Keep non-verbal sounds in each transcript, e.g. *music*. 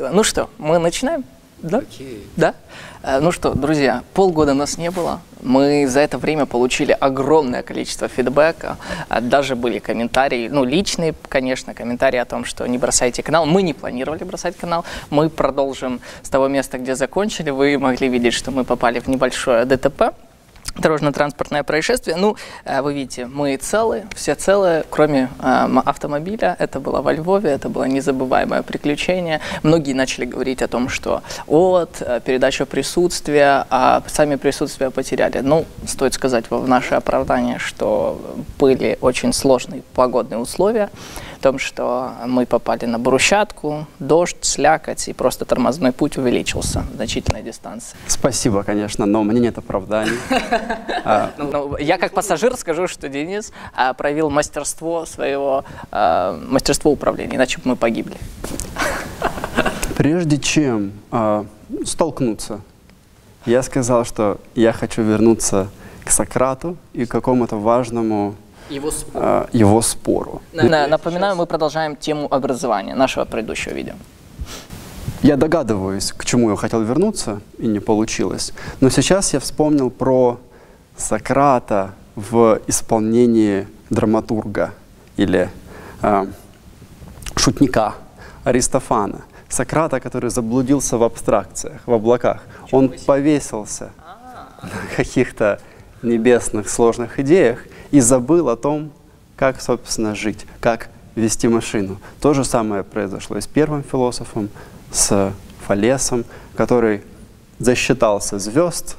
Ну что, мы начинаем? Да? Окей. Да? Э, Ну что, друзья, полгода нас не было. Мы за это время получили огромное количество фидбэка. А Даже были комментарии, ну, личные, конечно, комментарии о том, что не бросайте канал. Мы не планировали бросать канал. Мы продолжим с того места, где закончили. Вы могли видеть, что мы попали в небольшое ДТП. Дорожно-транспортное происшествие. Ну, э, вы видите, мы целы, все целые, кроме э, автомобиля. Это было во Львове, это было незабываемое приключение. Многие начали говорить о том, что вот, э, передача присутствия, а сами присутствия потеряли. Ну, стоит сказать в наше оправдание, что были очень сложные погодные условия. Том, что мы попали на брусчатку, дождь, слякоть, и просто тормозной путь увеличился значительная дистанция. Спасибо, конечно, но мне нет оправданий. *laughs* А, Ну, ну, я как пассажир скажу, что Денис а, проявил мастерство своего, а, мастерство управления, иначе бы мы погибли. Прежде чем столкнуться, я сказал, что я хочу вернуться к Сократу и к какому-то важному Его а, его спору. Напоминаю, мы продолжаем тему образования нашего предыдущего видео. Я догадываюсь, к чему я хотел вернуться, и не получилось. Но сейчас я вспомнил про Сократа в исполнении драматурга или а, шутника Аристофана. Сократа, который заблудился в абстракциях, в облаках. Он повесился на каких-то небесных сложных идеях и забыл о том, как, собственно, жить, как вести машину. То же самое произошло и с первым философом, с Фалесом, который засчитался звезд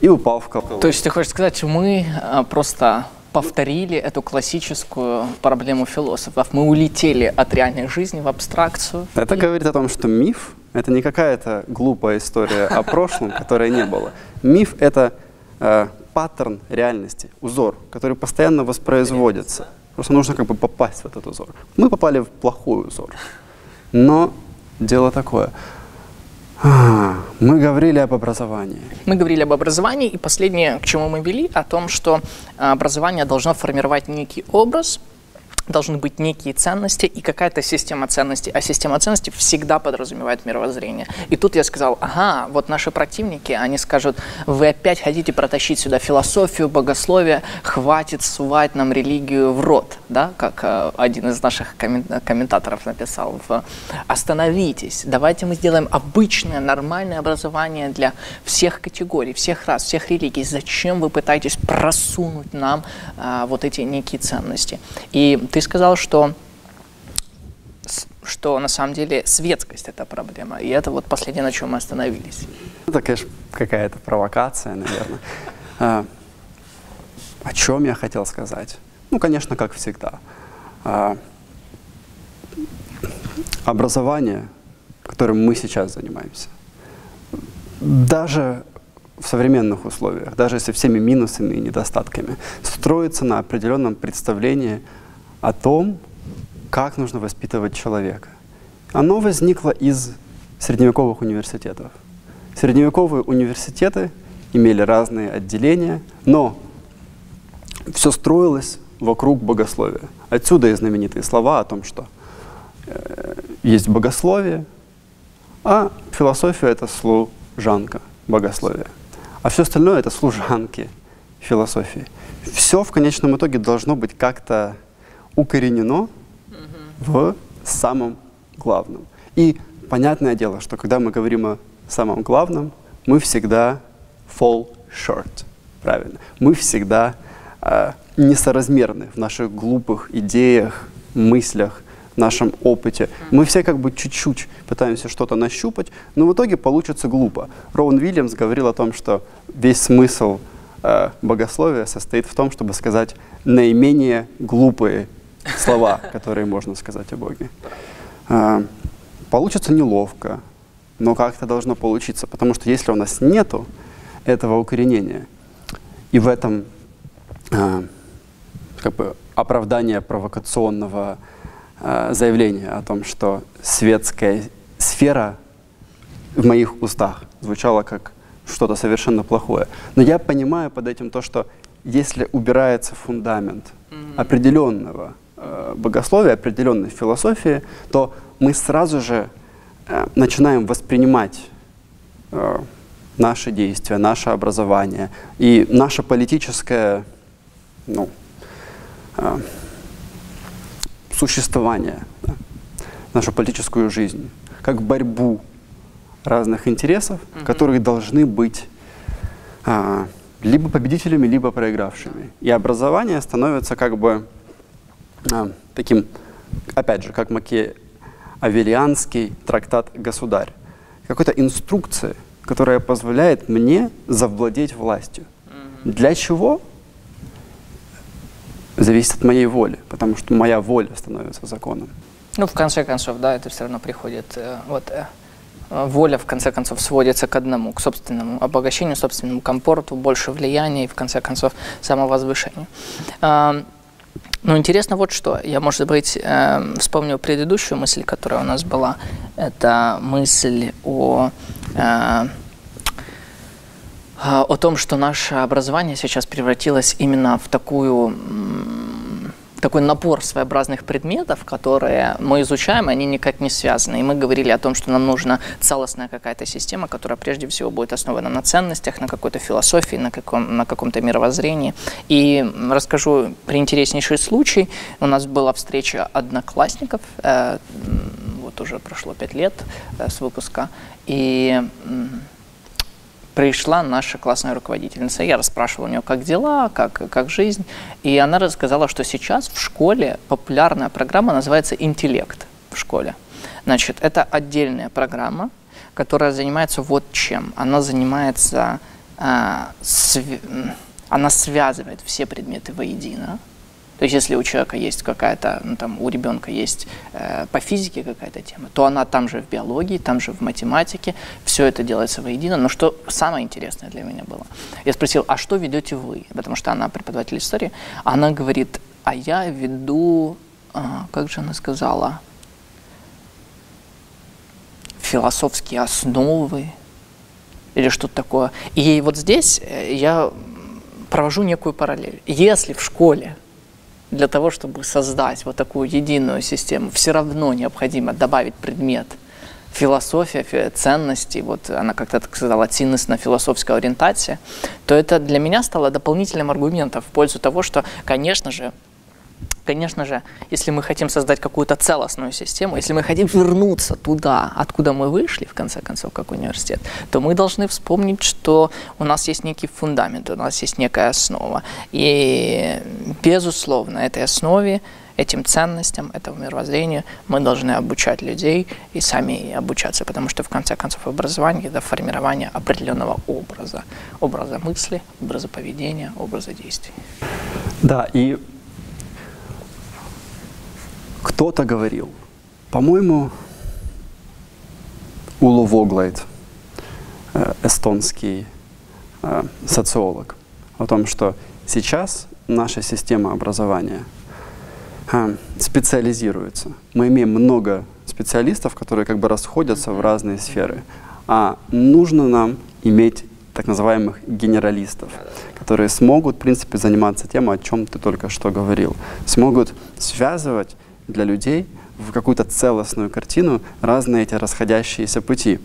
и упал в колокол. То есть ты хочешь сказать, мы а, просто повторили эту классическую проблему философов. Мы улетели от реальной жизни в абстракцию. Это говорит о том, что миф — это не какая-то глупая история о прошлом, которой не было. Миф — это э, паттерн реальности, узор, который постоянно воспроизводится. Просто нужно как бы попасть в этот узор. Мы попали в плохой узор. Но дело такое. А, Мы говорили об образовании. Мы говорили об образовании, и последнее, к чему мы вели, о том, что образование должно формировать некий образ, должны быть некие ценности и какая-то система ценностей. А система ценностей всегда подразумевает мировоззрение. И тут я сказал, ага, вот наши противники, они скажут, вы опять хотите протащить сюда философию, богословие, хватит сувать нам религию в рот, да, как э, один из наших коммен- комментаторов написал. Остановитесь, давайте мы сделаем обычное, нормальное образование для всех категорий, всех рас, всех религий. Зачем вы пытаетесь просунуть нам а, вот эти некие ценности? И ты сказал, что что на самом деле светскость это проблема. И это вот последнее, на чем мы остановились. Это, конечно, какая-то провокация, наверное. *laughs* А, О чем я хотел сказать? Ну, конечно, как всегда. А, Образование, которым мы сейчас занимаемся, даже в современных условиях, даже если всеми минусами и недостатками, строится на определенном представлении о том, как нужно воспитывать человека. Оно возникло из средневековых университетов. Средневековые университеты имели разные отделения, но все строилось вокруг богословия. Отсюда и знаменитые слова о том, что э, есть богословие, а философия — это служанка богословия. А все остальное — это служанки философии. Все в конечном итоге должно быть как-то укоренено в самом главном. И понятное дело, что когда мы говорим о самом главном, мы всегда fall short. Правильно. Мы всегда э, несоразмерны в наших глупых идеях, мыслях, нашем опыте. Мы все как бы чуть-чуть пытаемся что-то нащупать, но в итоге получится глупо. Роуэн Вильямс говорил о том, что весь смысл э, богословия состоит в том, чтобы сказать наименее глупые слова, которые можно сказать о Боге. А, Получится неловко, но как-то должно получиться, потому что если у нас нету этого укоренения, и в этом а, как бы оправдание провокационного а, заявления о том, что светская сфера в моих устах звучала как что-то совершенно плохое. Но я понимаю под этим то, что если убирается фундамент определенного богословия, определенной философии, то мы сразу же э, начинаем воспринимать э, наши действия, наше образование и наше политическое ну, э, существование, да, нашу политическую жизнь, как борьбу разных интересов, mm-hmm. которые должны быть а, либо победителями, либо проигравшими. И образование становится как бы таким, опять же, как Макиавелианский трактат «Государь», какой-то инструкцией, которая позволяет мне завладеть властью. Для чего? Зависит от моей воли, потому что моя воля становится законом. Ну, в конце концов, да, это все равно приходит. Э, вот э, воля, в конце концов, сводится к одному, к собственному обогащению, собственному комфорту, больше влияния и, в конце концов, самовозвышению. Ну, интересно вот что. Я, может быть, э, вспомню предыдущую мысль, которая у нас была. Это мысль о э, о том, что наше образование сейчас превратилось именно в такую такой напор своеобразных предметов, которые мы изучаем, они никак не связаны. И мы говорили о том, что нам нужна целостная какая-то система, которая прежде всего будет основана на ценностях, на какой-то философии, на, каком, на каком-то мировоззрении. И расскажу приинтереснейший случай. У нас была встреча одноклассников, э, вот уже прошло пять лет э, с выпуска, и пришла наша классная руководительница. Я расспрашивал у нее, как дела, как, как жизнь. И она рассказала, что сейчас в школе популярная программа называется «Интеллект» в школе. Значит, это отдельная программа, которая занимается вот чем. Она занимается, э, св... она связывает все предметы воедино, то есть если у человека есть какая-то, ну, там, у ребенка есть э, по физике какая-то тема, то она там же в биологии, там же в математике, все это делается воедино. Но что самое интересное для меня было, я спросил, а что ведете вы? Потому что она преподаватель истории. Она говорит, а я веду, а, как же она сказала, философские основы или что-то такое. И вот здесь э, я провожу некую параллель. Если в школе для того, чтобы создать вот такую единую систему, все равно необходимо добавить предмет. Философия, ценности, вот она как-то так сказала, ценностно-философская ориентация, то это для меня стало дополнительным аргументом в пользу того, что, конечно же, Конечно же, если мы хотим создать какую-то целостную систему, если мы хотим вернуться туда, откуда мы вышли, в конце концов, как университет, то мы должны вспомнить, что у нас есть некий фундамент, у нас есть некая основа. И, безусловно, этой основе, этим ценностям, этому мировоззрению мы должны обучать людей и сами обучаться, потому что, в конце концов, образование – это формирование определенного образа, образа мысли, образа поведения, образа действий. Да, и кто-то говорил, по-моему, Уло Воглайт, э, эстонский э, социолог, о том, что сейчас наша система образования э, специализируется. Мы имеем много специалистов, которые как бы расходятся в разные сферы. А нужно нам иметь так называемых генералистов, которые смогут, в принципе, заниматься тем, о чем ты только что говорил, смогут связывать для людей в какую-то целостную картину разные эти расходящиеся пути.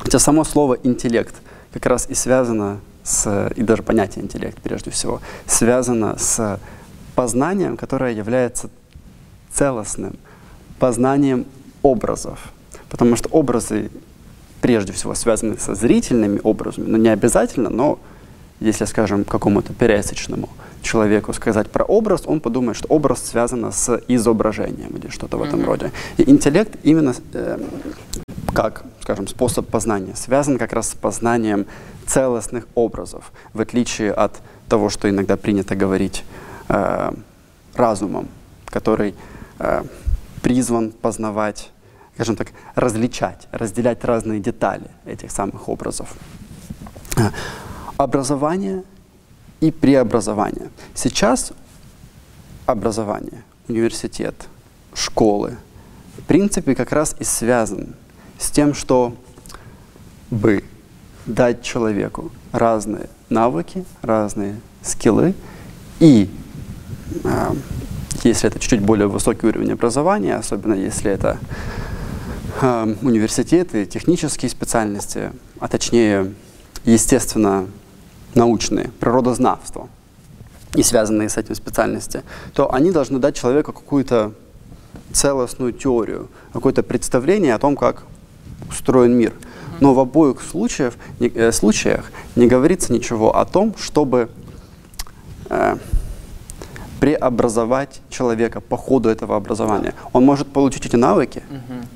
Хотя само слово «интеллект» как раз и связано с, и даже понятие интеллект прежде всего, связано с познанием, которое является целостным, познанием образов. Потому что образы прежде всего связаны со зрительными образами, но не обязательно, но если, скажем, какому-то пересечному человеку сказать про образ, он подумает, что образ связан с изображением или что-то в этом роде. И интеллект именно э, как, скажем, способ познания связан как раз с познанием целостных образов, в отличие от того, что иногда принято говорить э, разумом, который э, призван познавать, скажем так, различать, разделять разные детали этих самых образов. Образование и преобразование. Сейчас образование, университет, школы, в принципе, как раз и связан с тем, что бы дать человеку разные навыки, разные скиллы и э, если это чуть-чуть более высокий уровень образования, особенно если это э, университеты, технические специальности, а точнее, естественно, научные, природознавство и связанные с этим специальности, то они должны дать человеку какую-то целостную теорию, какое-то представление о том, как устроен мир. Но в обоих случаях, не, э, случаях не говорится ничего о том, чтобы э, преобразовать человека по ходу этого образования. Он может получить эти навыки,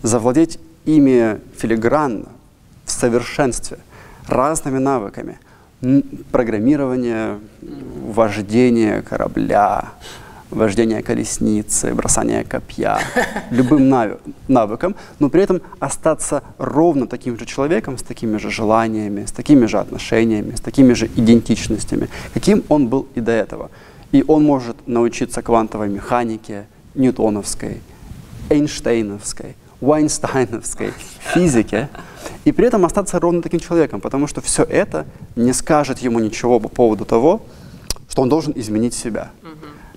завладеть ими филигранно, в совершенстве, разными навыками. Программирование, вождение корабля, вождение колесницы, бросание копья, *laughs* любым навыком, но при этом остаться ровно таким же человеком, с такими же желаниями, с такими же отношениями, с такими же идентичностями, каким он был и до этого. И он может научиться квантовой механике, ньютоновской, эйнштейновской, Вайнстайновской физике, и при этом остаться ровно таким человеком, потому что все это не скажет ему ничего по поводу того, что он должен изменить себя.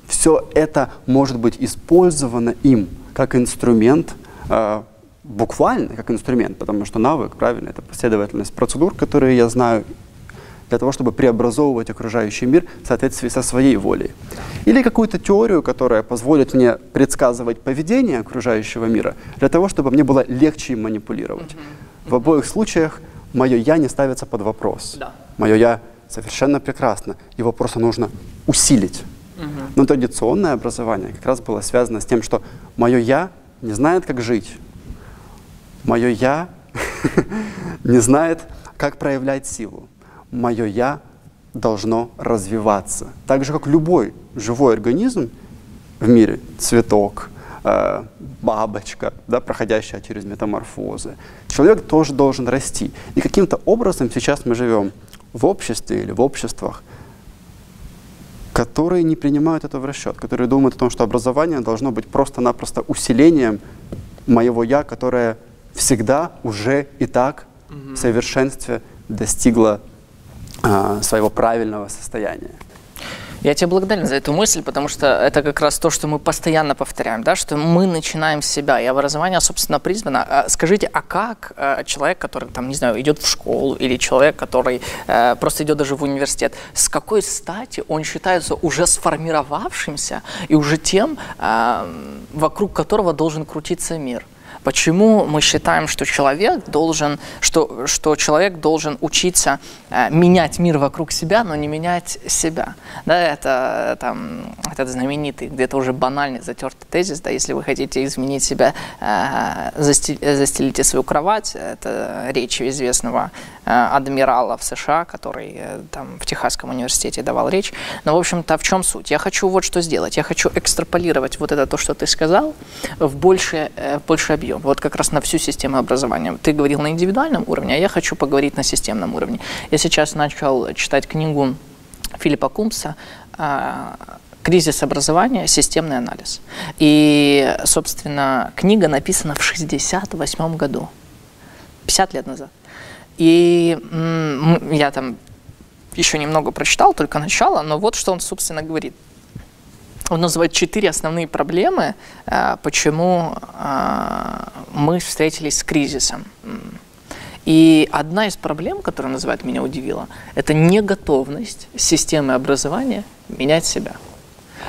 Все это может быть использовано им как инструмент, э, буквально как инструмент, потому что навык, правильно, это последовательность процедур, которые я знаю для того, чтобы преобразовывать окружающий мир в соответствии со своей волей. Или какую-то теорию, которая позволит мне предсказывать поведение окружающего мира, для того, чтобы мне было легче им манипулировать. В обоих случаях мое «я» не ставится под вопрос. Да. Мое «я» совершенно прекрасно. Его просто нужно усилить. Но традиционное образование как раз было связано с тем, что мое «я» не знает, как жить. Мое «я» *laughs* не знает, как проявлять силу мое «я» должно развиваться. Так же, как любой живой организм в мире, цветок, э, бабочка, да, проходящая через метаморфозы, человек тоже должен расти. И каким-то образом сейчас мы живем в обществе или в обществах, которые не принимают это в расчет, которые думают о том, что образование должно быть просто-напросто усилением моего «я», которое всегда уже и так в совершенстве достигло своего правильного состояния. Я тебе благодарен за эту мысль, потому что это как раз то, что мы постоянно повторяем, да, что мы начинаем с себя, и образование, собственно, призвано. А скажите, а как э, человек, который, там, не знаю, идет в школу, или человек, который э, просто идет даже в университет, с какой стати он считается уже сформировавшимся и уже тем, э, вокруг которого должен крутиться мир? Почему мы считаем, что человек должен, что, что человек должен учиться э, менять мир вокруг себя, но не менять себя? Да, это там, этот знаменитый, где-то уже банальный, затертый тезис, да, если вы хотите изменить себя, э, застелите свою кровать, это речь известного э, адмирала в США, который э, там в Техасском университете давал речь. Но, в общем-то, в чем суть? Я хочу вот что сделать. Я хочу экстраполировать вот это то, что ты сказал, в больше, э, больше объем объем. Вот как раз на всю систему образования. Ты говорил на индивидуальном уровне, а я хочу поговорить на системном уровне. Я сейчас начал читать книгу Филиппа Кумса а, «Кризис образования. Системный анализ». И, собственно, книга написана в 68 году, 50 лет назад. И я там еще немного прочитал, только начало, но вот что он, собственно, говорит – он называет четыре основные проблемы, э, почему э, мы встретились с кризисом. И одна из проблем, которая называет меня удивила, это неготовность системы образования менять себя.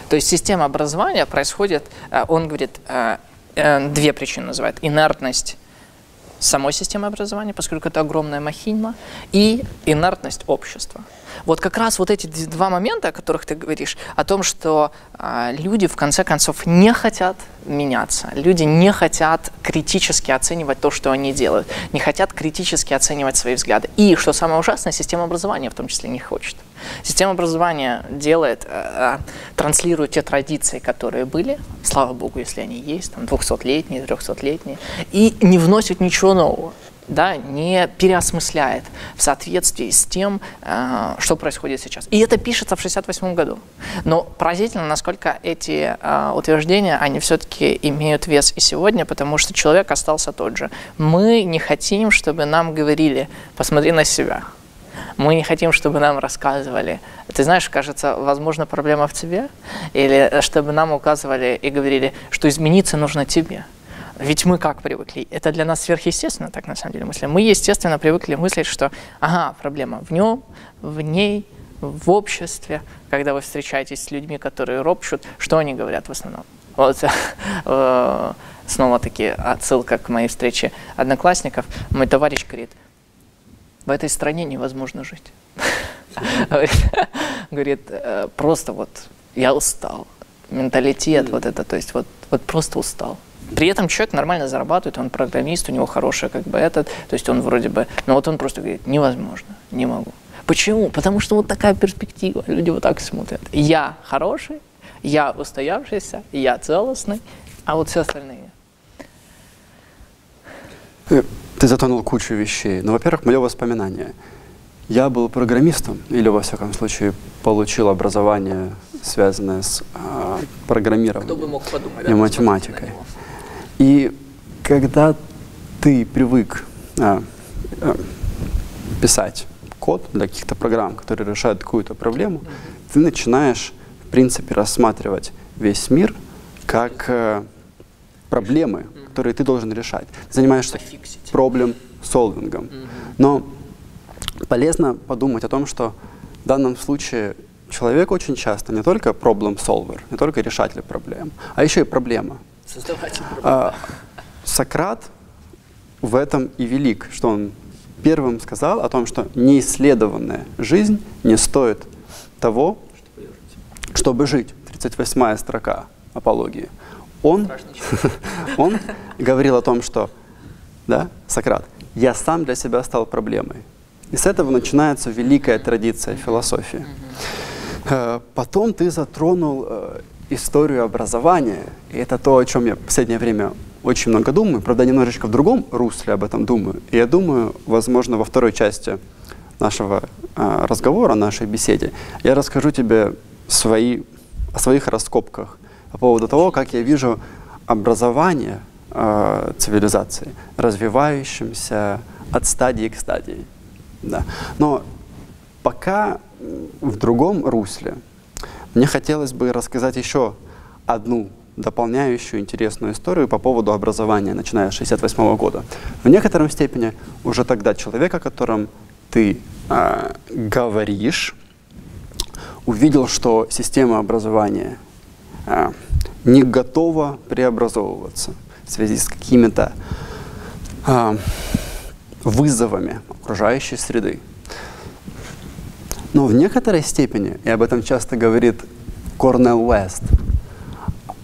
То есть система образования происходит, э, он говорит, две причины называет. Инертность самой системы образования, поскольку это огромная махина, и инертность общества. Вот как раз вот эти два момента, о которых ты говоришь, о том, что э, люди в конце концов не хотят меняться, люди не хотят критически оценивать то, что они делают, не хотят критически оценивать свои взгляды. И, что самое ужасное, система образования в том числе не хочет. Система образования делает, э, транслирует те традиции, которые были, слава богу, если они есть, там 200-летние, 300-летние, и не вносит ничего нового да, не переосмысляет в соответствии с тем, э, что происходит сейчас. И это пишется в 1968 году. Но поразительно, насколько эти э, утверждения, они все-таки имеют вес и сегодня, потому что человек остался тот же. Мы не хотим, чтобы нам говорили, посмотри на себя. Мы не хотим, чтобы нам рассказывали. Ты знаешь, кажется, возможно, проблема в тебе. Или чтобы нам указывали и говорили, что измениться нужно тебе Ведь мы как привыкли? Это для нас сверхъестественно, так на самом деле мыслим. Мы, естественно, привыкли мыслить, что, ага, проблема в нем, в ней, в обществе. Когда вы встречаетесь с людьми, которые ропщут, что они говорят в основном? Вот *laughs* э, снова-таки отсылка к моей встрече одноклассников. Мой товарищ говорит, в этой стране невозможно жить. *laughs* Говорит, «Э, просто вот я устал. Менталитет вот это, то есть вот просто устал. При этом человек нормально зарабатывает, он программист, у него хороший как бы этот, то есть он вроде бы, но вот он просто говорит, невозможно, не могу. Почему? Потому что вот такая перспектива, люди вот так смотрят. Я хороший, я устоявшийся, я целостный, а вот все остальные. Э, ты затронул кучу вещей. Ну, во-первых, мое воспоминание. Я был программистом, или, во всяком случае, получил образование, связанное с э, программированием Кто бы мог подумать, и да, математикой. И когда ты привык э, э, писать код для каких-то программ, которые решают какую-то проблему, ты начинаешь, в принципе, рассматривать весь мир как э, проблемы, которые ты должен решать. Ты занимаешься проблем-солвингом. Но полезно подумать о том, что в данном случае человек очень часто не только проблем-солвер, не только решатель проблем, а еще и проблема. Создаватель. А, Сократ в этом и велик, что он первым сказал о том, что неисследованная жизнь не стоит того, чтобы жить. 38 строка апологии. Он, *laughs* он говорил о том, что, да, Сократ, я сам для себя стал проблемой. И с этого начинается великая традиция философии. Э, Потом ты затронул э, историю образования, и это то, о чем я в последнее время очень много думаю, правда, немножечко в другом русле об этом думаю. И я думаю, возможно, во второй части нашего э, разговора, нашей беседе, я расскажу тебе свои, о своих раскопках по поводу того, как я вижу образование э, цивилизации развивающимся от стадии к стадии. Да. Но пока в другом русле мне хотелось бы рассказать еще одну дополняющую интересную историю по поводу образования, начиная с 1968 года. В некотором степени уже тогда человек, о котором ты э, говоришь, увидел, что система образования э, не готова преобразовываться в связи с какими-то э, вызовами окружающей среды. Но в некоторой степени, и об этом часто говорит Корнел Уэст,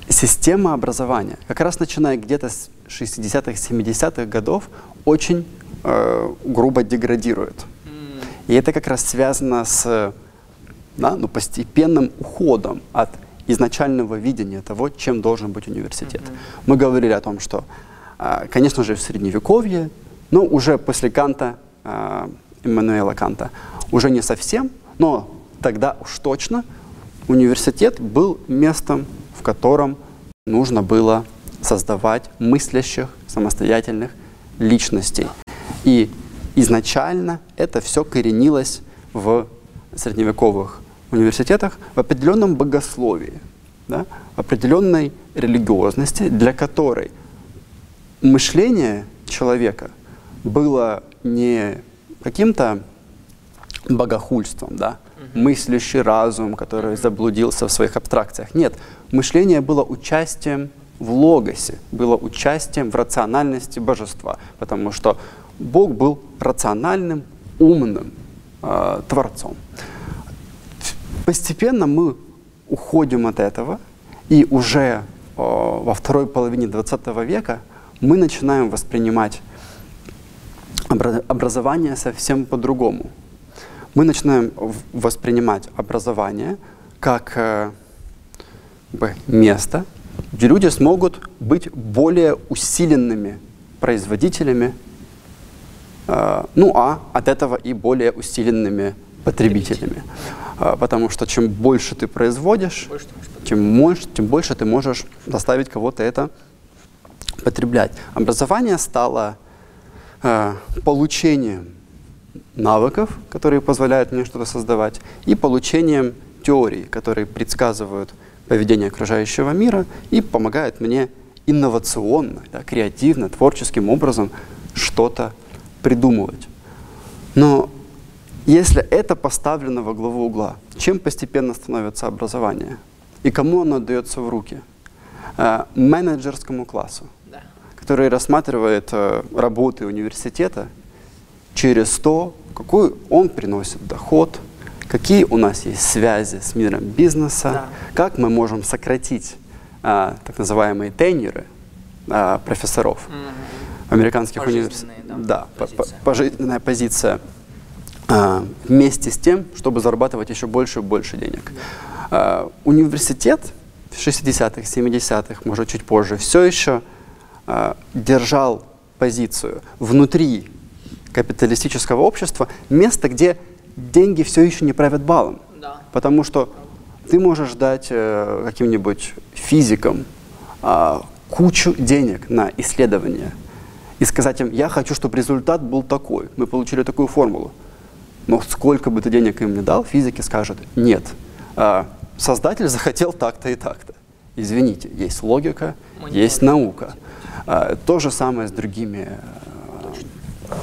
система образования, как раз начиная где-то с 60-х, 70-х годов, очень э, грубо деградирует. И это как раз связано с да, ну, постепенным уходом от изначального видения того, чем должен быть университет. Mm-hmm. Мы говорили о том, что, э, конечно же, в Средневековье, но уже после Канта, э, Иммануэла Канта, уже не совсем, но тогда уж точно университет был местом, в котором нужно было создавать мыслящих, самостоятельных личностей. И изначально это все коренилось в средневековых университетах в определенном богословии, да, определенной религиозности, для которой мышление человека было не каким-то богохульством, да, мыслящий разум, который заблудился в своих абстракциях. Нет, мышление было участием в логосе, было участием в рациональности божества, потому что Бог был рациональным, умным э, творцом. Постепенно мы уходим от этого, и уже э, во второй половине 20 века мы начинаем воспринимать образование совсем по-другому. Мы начинаем воспринимать образование как э, место, где люди смогут быть более усиленными производителями, э, ну а от этого и более усиленными потребителями. Э, потому что чем больше ты производишь, больше ты тем, можешь, тем больше ты можешь заставить кого-то это потреблять. Образование стало э, получением навыков, которые позволяют мне что-то создавать, и получением теорий, которые предсказывают поведение окружающего мира и помогают мне инновационно, да, креативно, творческим образом что-то придумывать. Но если это поставлено во главу угла, чем постепенно становится образование? И кому оно отдается в руки? Э, менеджерскому классу, да. который рассматривает э, работы университета через то, какой он приносит доход, какие у нас есть связи с миром бизнеса, да. как мы можем сократить а, так называемые тенеры а, профессоров mm-hmm. американских университетов. Да, да позиция. пожизненная позиция а, вместе с тем, чтобы зарабатывать еще больше и больше денег. А, университет в 60-х, 70-х, может чуть позже, все еще а, держал позицию внутри капиталистического общества, место, где деньги все еще не правят балом. Да. Потому что ты можешь дать э, каким-нибудь физикам э, кучу денег на исследования и сказать им, я хочу, чтобы результат был такой. Мы получили такую формулу. Но сколько бы ты денег им не дал, физики скажут, нет. Э, создатель захотел так-то и так-то. Извините, есть логика, Мы есть наука. Э, то же самое с другими э,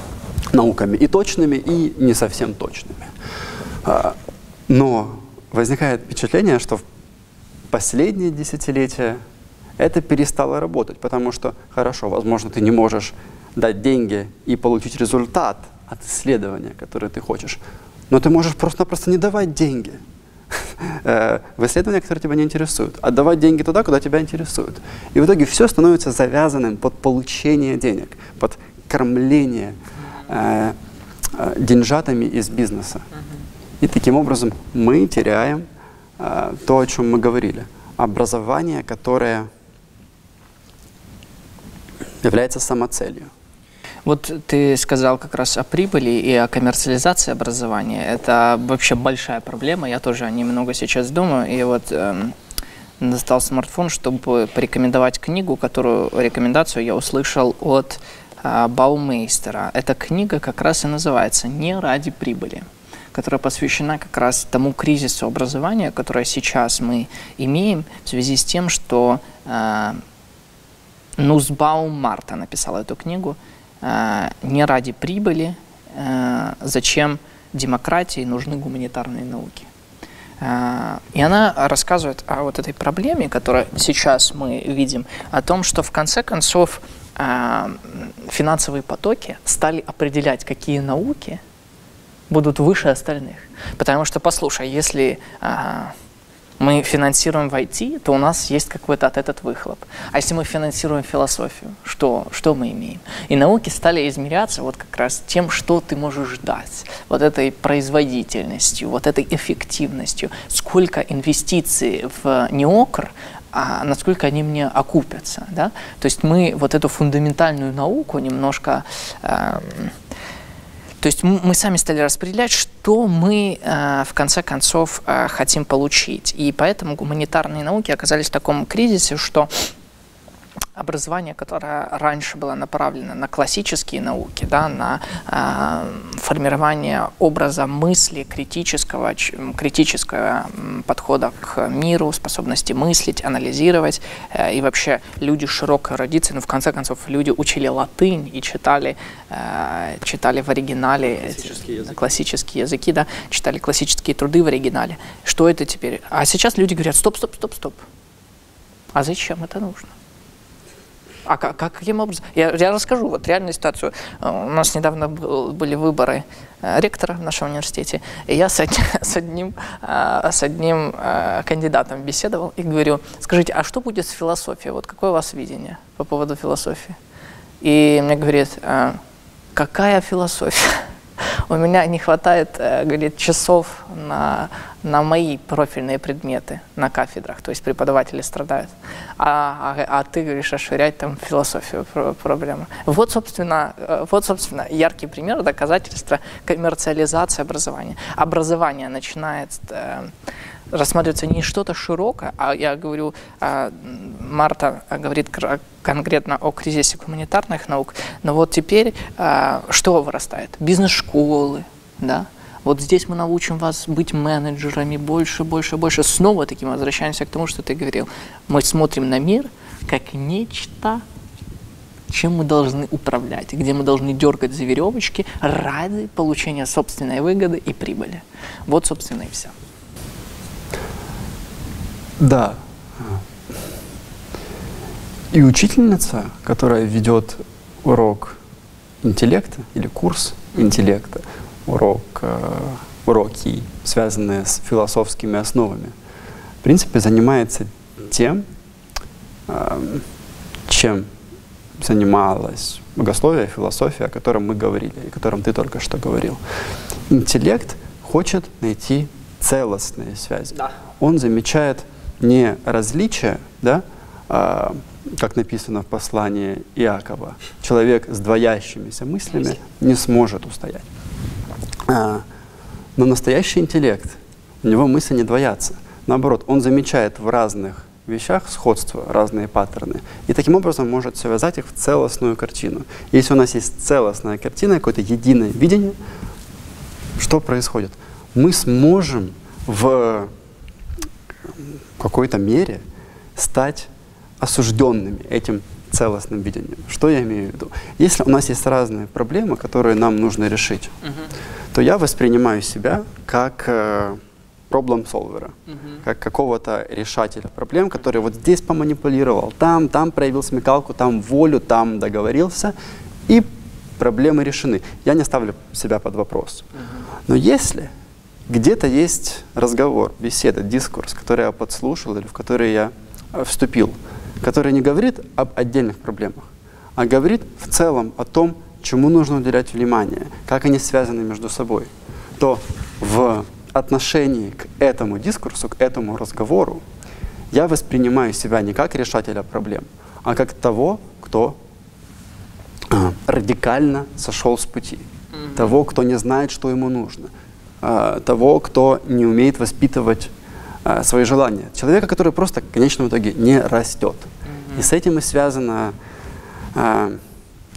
науками, и точными, и не совсем точными. Э, но возникает впечатление, что в последние десятилетия это перестало работать, потому что, хорошо, возможно, ты не можешь дать деньги и получить результат от исследования, которое ты хочешь, но ты можешь просто-напросто не давать деньги *laughs* э, в исследования, которые тебя не интересуют, а давать деньги туда, куда тебя интересуют. И в итоге все становится завязанным под получение денег, под кормление э, э, деньжатами из бизнеса. И таким образом мы теряем э, то, о чем мы говорили. Образование, которое является самоцелью. Вот ты сказал как раз о прибыли и о коммерциализации образования. Это вообще большая проблема. Я тоже немного сейчас думаю. И вот эм, достал смартфон, чтобы порекомендовать книгу, которую рекомендацию я услышал от Баумейстера. Эта книга как раз и называется «Не ради прибыли» которая посвящена как раз тому кризису образования, которое сейчас мы имеем в связи с тем, что э, Нусбаум Марта написала эту книгу э, не ради прибыли, э, зачем демократии нужны гуманитарные науки. Э, и она рассказывает о вот этой проблеме, которую сейчас мы видим, о том, что в конце концов э, финансовые потоки стали определять, какие науки будут выше остальных. Потому что, послушай, если а, мы финансируем в IT, то у нас есть какой-то от этот выхлоп. А если мы финансируем философию, что, что мы имеем? И науки стали измеряться вот как раз тем, что ты можешь дать, вот этой производительностью, вот этой эффективностью, сколько инвестиций в неокр а насколько они мне окупятся. Да? То есть мы вот эту фундаментальную науку немножко э, то есть мы сами стали распределять, что мы э, в конце концов э, хотим получить. И поэтому гуманитарные науки оказались в таком кризисе, что образование, которое раньше было направлено на классические науки, да, на э, формирование образа мысли, критического, критического подхода к миру, способности мыслить, анализировать, э, и вообще люди широкой эрудиции, ну, в конце концов, люди учили латынь и читали, э, читали в оригинале классические языки. классические языки, да, читали классические труды в оригинале. Что это теперь? А сейчас люди говорят, стоп, стоп, стоп, стоп. А зачем это нужно? А как, каким образом? Я, я расскажу вот реальную ситуацию. Э, у нас недавно был, были выборы э, ректора в нашем университете, и я с, *laughs* с одним, э, с одним кандидатом беседовал и говорю, скажите, а что будет с философией? Вот какое у вас видение по поводу философии? И мне говорит, какая философия? *laughs* У меня не хватает, говорит, часов на на мои профильные предметы на кафедрах, то есть преподаватели страдают, а, а, а ты говоришь расширять там философию проблемы. Вот, собственно, э, вот, собственно, яркий пример доказательства коммерциализации образования. Образование начинает э, рассматриваться не что-то широкое, а я говорю, э, Марта говорит конкретно о кризисе гуманитарных наук, но вот теперь э, что вырастает? Бизнес-школы, да, вот здесь мы научим вас быть менеджерами больше, больше, больше. Снова таки мы возвращаемся к тому, что ты говорил. Мы смотрим на мир как нечто, чем мы должны управлять, где мы должны дергать за веревочки ради получения собственной выгоды и прибыли. Вот, собственно, и все. Да. И учительница, которая ведет урок интеллекта или курс интеллекта, урок, э, уроки, связанные с философскими основами, в принципе, занимается тем, э, чем занималась богословие, философия, о котором мы говорили, и о котором ты только что говорил. Интеллект хочет найти целостные связи. Да. Он замечает не различия, да, а, как написано в послании Иакова, человек с двоящимися мыслями не сможет устоять. А, но настоящий интеллект, у него мысли не двоятся. Наоборот, он замечает в разных вещах сходства, разные паттерны. И таким образом может связать их в целостную картину. Если у нас есть целостная картина, какое-то единое видение, что происходит? Мы сможем в какой-то мере стать осужденными этим целостным видением. Что я имею в виду? Если у нас есть разные проблемы, которые нам нужно решить, uh то я воспринимаю себя как э, problem solver, uh как какого-то решателя проблем, который вот здесь поманипулировал, там, там проявил смекалку, там волю, там договорился, и проблемы решены. Я не ставлю себя под вопрос. uh Но если где-то есть разговор, беседа, дискурс, который я подслушал или в который я э, вступил, который не говорит об отдельных проблемах, а говорит в целом о том, чему нужно уделять внимание, как они связаны между собой, то в отношении к этому дискурсу, к этому разговору, я воспринимаю себя не как решателя проблем, а как того, кто а, радикально сошел с пути, mm-hmm. того, кто не знает, что ему нужно, а, того, кто не умеет воспитывать а, свои желания. Человека, который просто в конечном итоге не растет. Mm-hmm. И с этим и связана а,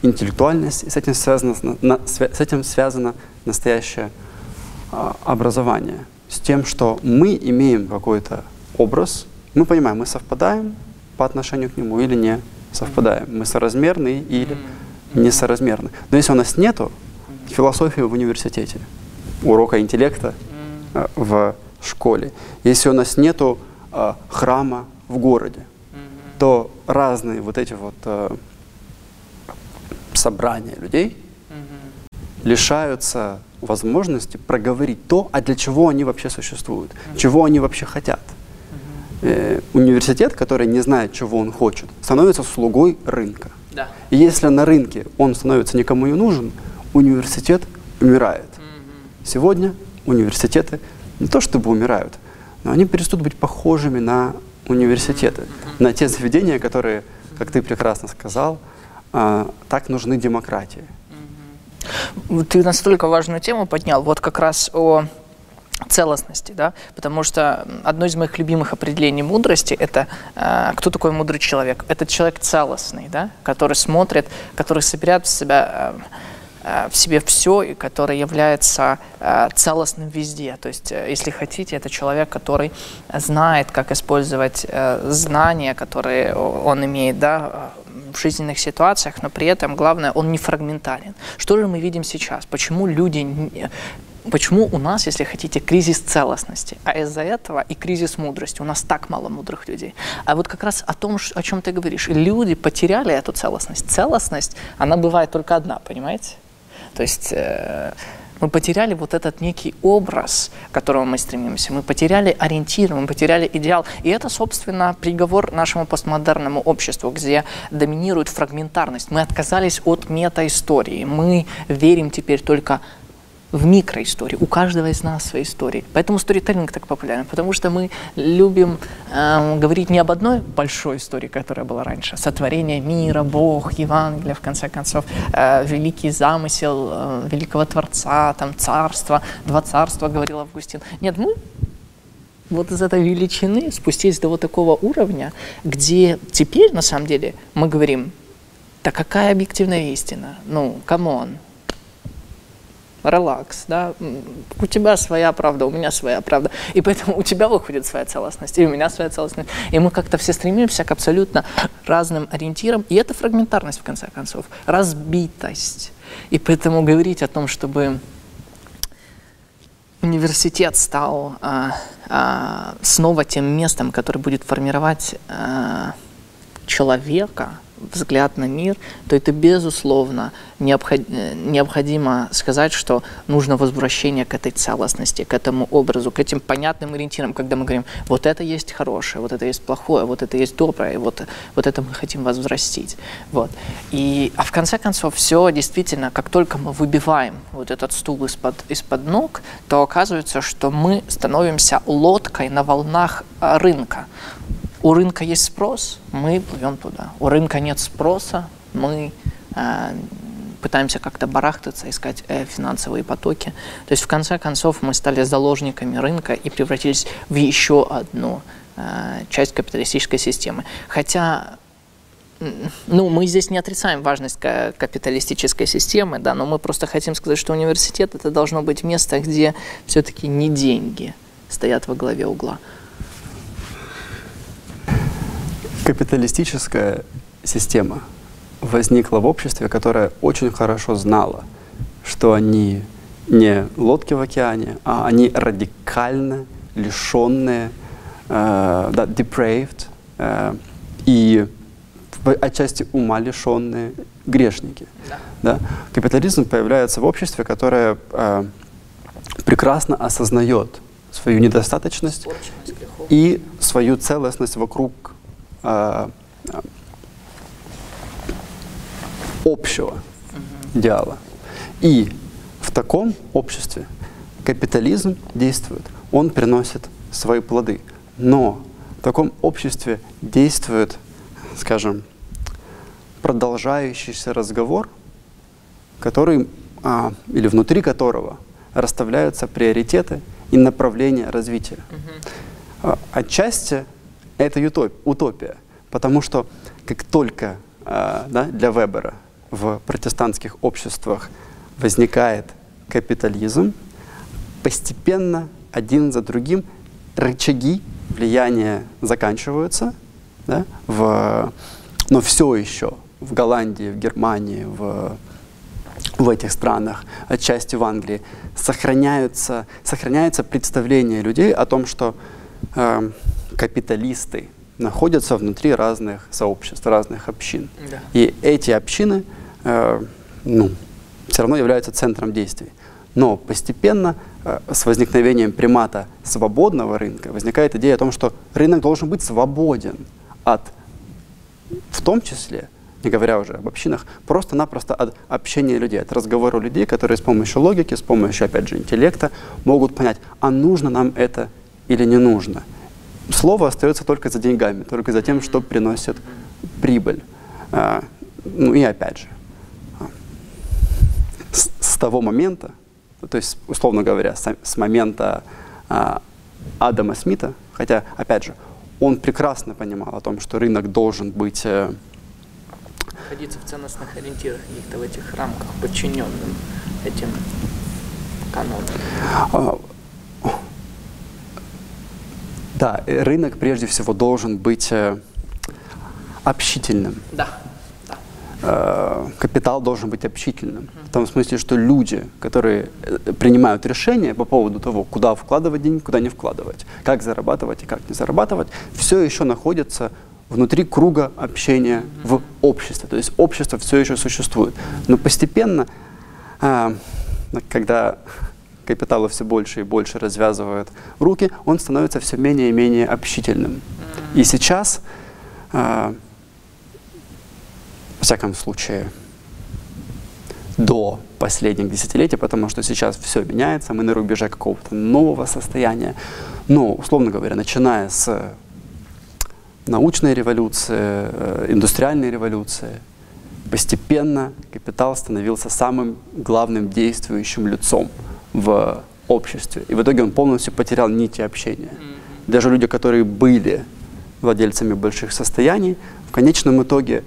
интеллектуальность, и с этим связано, на, с этим связано настоящее а, образование. С тем, что мы имеем какой-то образ, мы понимаем, мы совпадаем по отношению к нему или не совпадаем. Мы соразмерны или несоразмерны. Но если у нас нету философии в университете, урока интеллекта mm-hmm. в школе. Если у нас нету э, храма в городе, то разные вот эти вот э, собрания людей mm-hmm. лишаются возможности проговорить то, а для чего они вообще существуют, mm-hmm. чего они вообще хотят. Э, университет, который не знает, чего он хочет, становится слугой рынка. Да. И если на рынке он становится никому не нужен, университет умирает. Mm-hmm. Сегодня университеты не то чтобы умирают, но они перестают быть похожими на университеты, на те заведения, которые, как ты прекрасно сказал, а, так нужны демократии. Ты настолько важную тему поднял, вот как раз о целостности, да, потому что одно из моих любимых определений мудрости – это э, кто такой мудрый человек? Это человек целостный, да, который смотрит, который собирает в себя э, Э, в себе все, и который является э, целостным везде. То есть, э, если хотите, это человек, который знает, как использовать знания, которые он имеет да, жизненных ситуациях, но при этом, главное, он не фрагментарен. Что же мы видим сейчас? Почему люди Почему у нас, если хотите, кризис целостности, а из-за этого и кризис мудрости. У нас так мало мудрых людей. А вот как раз о том, о чем ты говоришь. Люди потеряли эту целостность. Целостность, она бывает только одна, понимаете? То есть э, мы потеряли вот этот некий образ, к которому мы стремимся. Мы потеряли ориентир, мы потеряли идеал. И это, собственно, приговор нашему постмодерному обществу, где доминирует фрагментарность. Мы отказались от метаистории. Мы верим теперь только в микроистории. У каждого из нас свои истории. Поэтому сторителлинг так популярен, потому что мы любим э, говорить не об одной большой истории, которая была раньше, сотворение мира, Бог, Евангелие, в конце концов, э, великий замысел э, великого Творца, там царство, два царства, говорил Августин. Нет, мы вот из этой величины спустились до вот такого уровня, где теперь, на самом деле, мы говорим, да какая объективная истина? Ну, come on, relax, да, у тебя своя правда, у меня своя правда, и поэтому у тебя выходит своя целостность, и у меня своя целостность, и мы как-то все стремимся к абсолютно разным ориентирам, и это фрагментарность, в конце концов, разбитость, и поэтому говорить о том, чтобы университет стал а, а, снова тем местом, который будет формировать а, человека, взгляд на мир, то это, безусловно, необход... необходимо сказать, что нужно возвращение к этой целостности, к этому образу, к этим понятным ориентирам, когда мы говорим, вот это есть хорошее, вот это есть плохое, вот это есть доброе, вот, вот это мы хотим возврастить. Вот. И, а в конце концов, все действительно, как только мы выбиваем вот этот стул из-под из -под ног, то оказывается, что мы становимся лодкой на волнах а, рынка. У рынка есть спрос, мы плывем туда. У рынка нет спроса, мы э, пытаемся как-то барахтаться, искать э, финансовые потоки. То есть в конце концов мы стали заложниками рынка и превратились в еще одну э, часть капиталистической системы. Хотя ну, мы здесь не отрицаем важность капиталистической системы, да, но мы просто хотим сказать, что университет это должно быть место, где все-таки не деньги стоят во главе угла, Капиталистическая система возникла в обществе, которое очень хорошо знало, что они не лодки в океане, а они радикально лишенные, э, да, depraved э, и отчасти ума лишенные грешники. Да. Да? Капитализм появляется в обществе, которое э, прекрасно осознает свою недостаточность и свою целостность вокруг общего идеала. И в таком обществе капитализм действует, он приносит свои плоды. Но в таком обществе действует, скажем, продолжающийся разговор, который, а, или внутри которого расставляются приоритеты и направления развития. Угу. Отчасти это утопия, потому что как только э, да, для Вебера в протестантских обществах возникает капитализм, постепенно один за другим рычаги влияния заканчиваются, да, в, но все еще в Голландии, в Германии, в, в этих странах, отчасти в Англии, сохраняются, сохраняется представление людей о том, что э, капиталисты находятся внутри разных сообществ, разных общин. Да. И эти общины э, ну, все равно являются центром действий. Но постепенно э, с возникновением примата свободного рынка возникает идея о том, что рынок должен быть свободен от, в том числе, не говоря уже об общинах, просто-напросто от общения людей, от разговора людей, которые с помощью логики, с помощью, опять же, интеллекта могут понять, а нужно нам это или не нужно слово остается только за деньгами, только за тем, что приносит прибыль. А, ну и опять же, а, с, с того момента, то есть, условно говоря, с, с момента а, Адама Смита, хотя, опять же, он прекрасно понимал о том, что рынок должен быть... Э, Находиться в ценностных ориентирах, каких-то в этих рамках, подчиненным этим канонам. Да, э, рынок прежде всего должен быть э, общительным. Да. Э, капитал должен быть общительным. В том смысле, что люди, которые принимают решения по поводу того, куда вкладывать деньги, куда не вкладывать, как зарабатывать и как не зарабатывать, все еще находятся внутри круга общения в обществе. То есть общество все еще существует. Но постепенно, когда капитала все больше и больше развязывает руки, он становится все менее и менее общительным. И сейчас, э, во всяком случае, до последних десятилетий, потому что сейчас все меняется, мы на рубеже какого-то нового состояния. Но, условно говоря, начиная с научной революции, э, индустриальной революции, постепенно капитал становился самым главным действующим лицом в обществе. И в итоге он полностью потерял нити общения. Даже люди, которые были владельцами больших состояний, в конечном итоге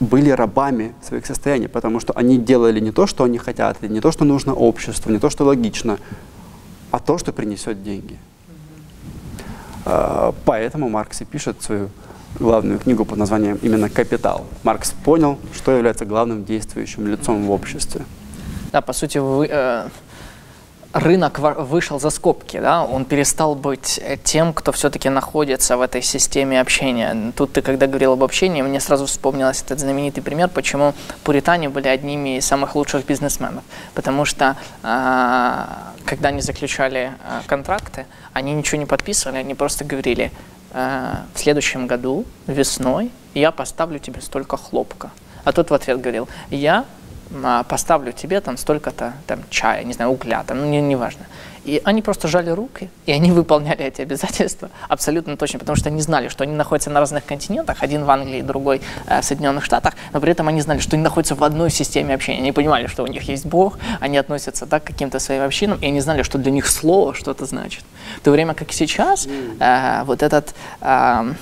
были рабами своих состояний, потому что они делали не то, что они хотят, не то, что нужно обществу, не то, что логично, а то, что принесет деньги. А, поэтому Маркс и пишет свою главную книгу под названием именно «Капитал». Маркс понял, что является главным действующим лицом в обществе. Да, по сути, вы, э, рынок вышел за скобки, да, он перестал быть э, тем, кто все-таки находится в этой системе общения. Тут ты, когда говорил об общении, мне сразу вспомнился этот знаменитый пример, почему пуритане были одними из самых лучших бизнесменов. Потому что, э, когда они заключали э, контракты, они ничего не подписывали, они просто говорили, в следующем году, весной, я поставлю тебе столько хлопка. А тот в ответ говорил, я поставлю тебе там столько-то там чая, не знаю, угля, там, ну, не, не важно. И они просто жали руки, и они выполняли эти обязательства абсолютно точно, потому что они знали, что они находятся на разных континентах, один в Англии, другой э, в Соединенных Штатах, но при этом они знали, что они находятся в одной системе общения. Они понимали, что у них есть Бог, они относятся так, к каким-то своим общинам, и они знали, что для них слово что-то значит. В то время как сейчас э, вот этот... Э,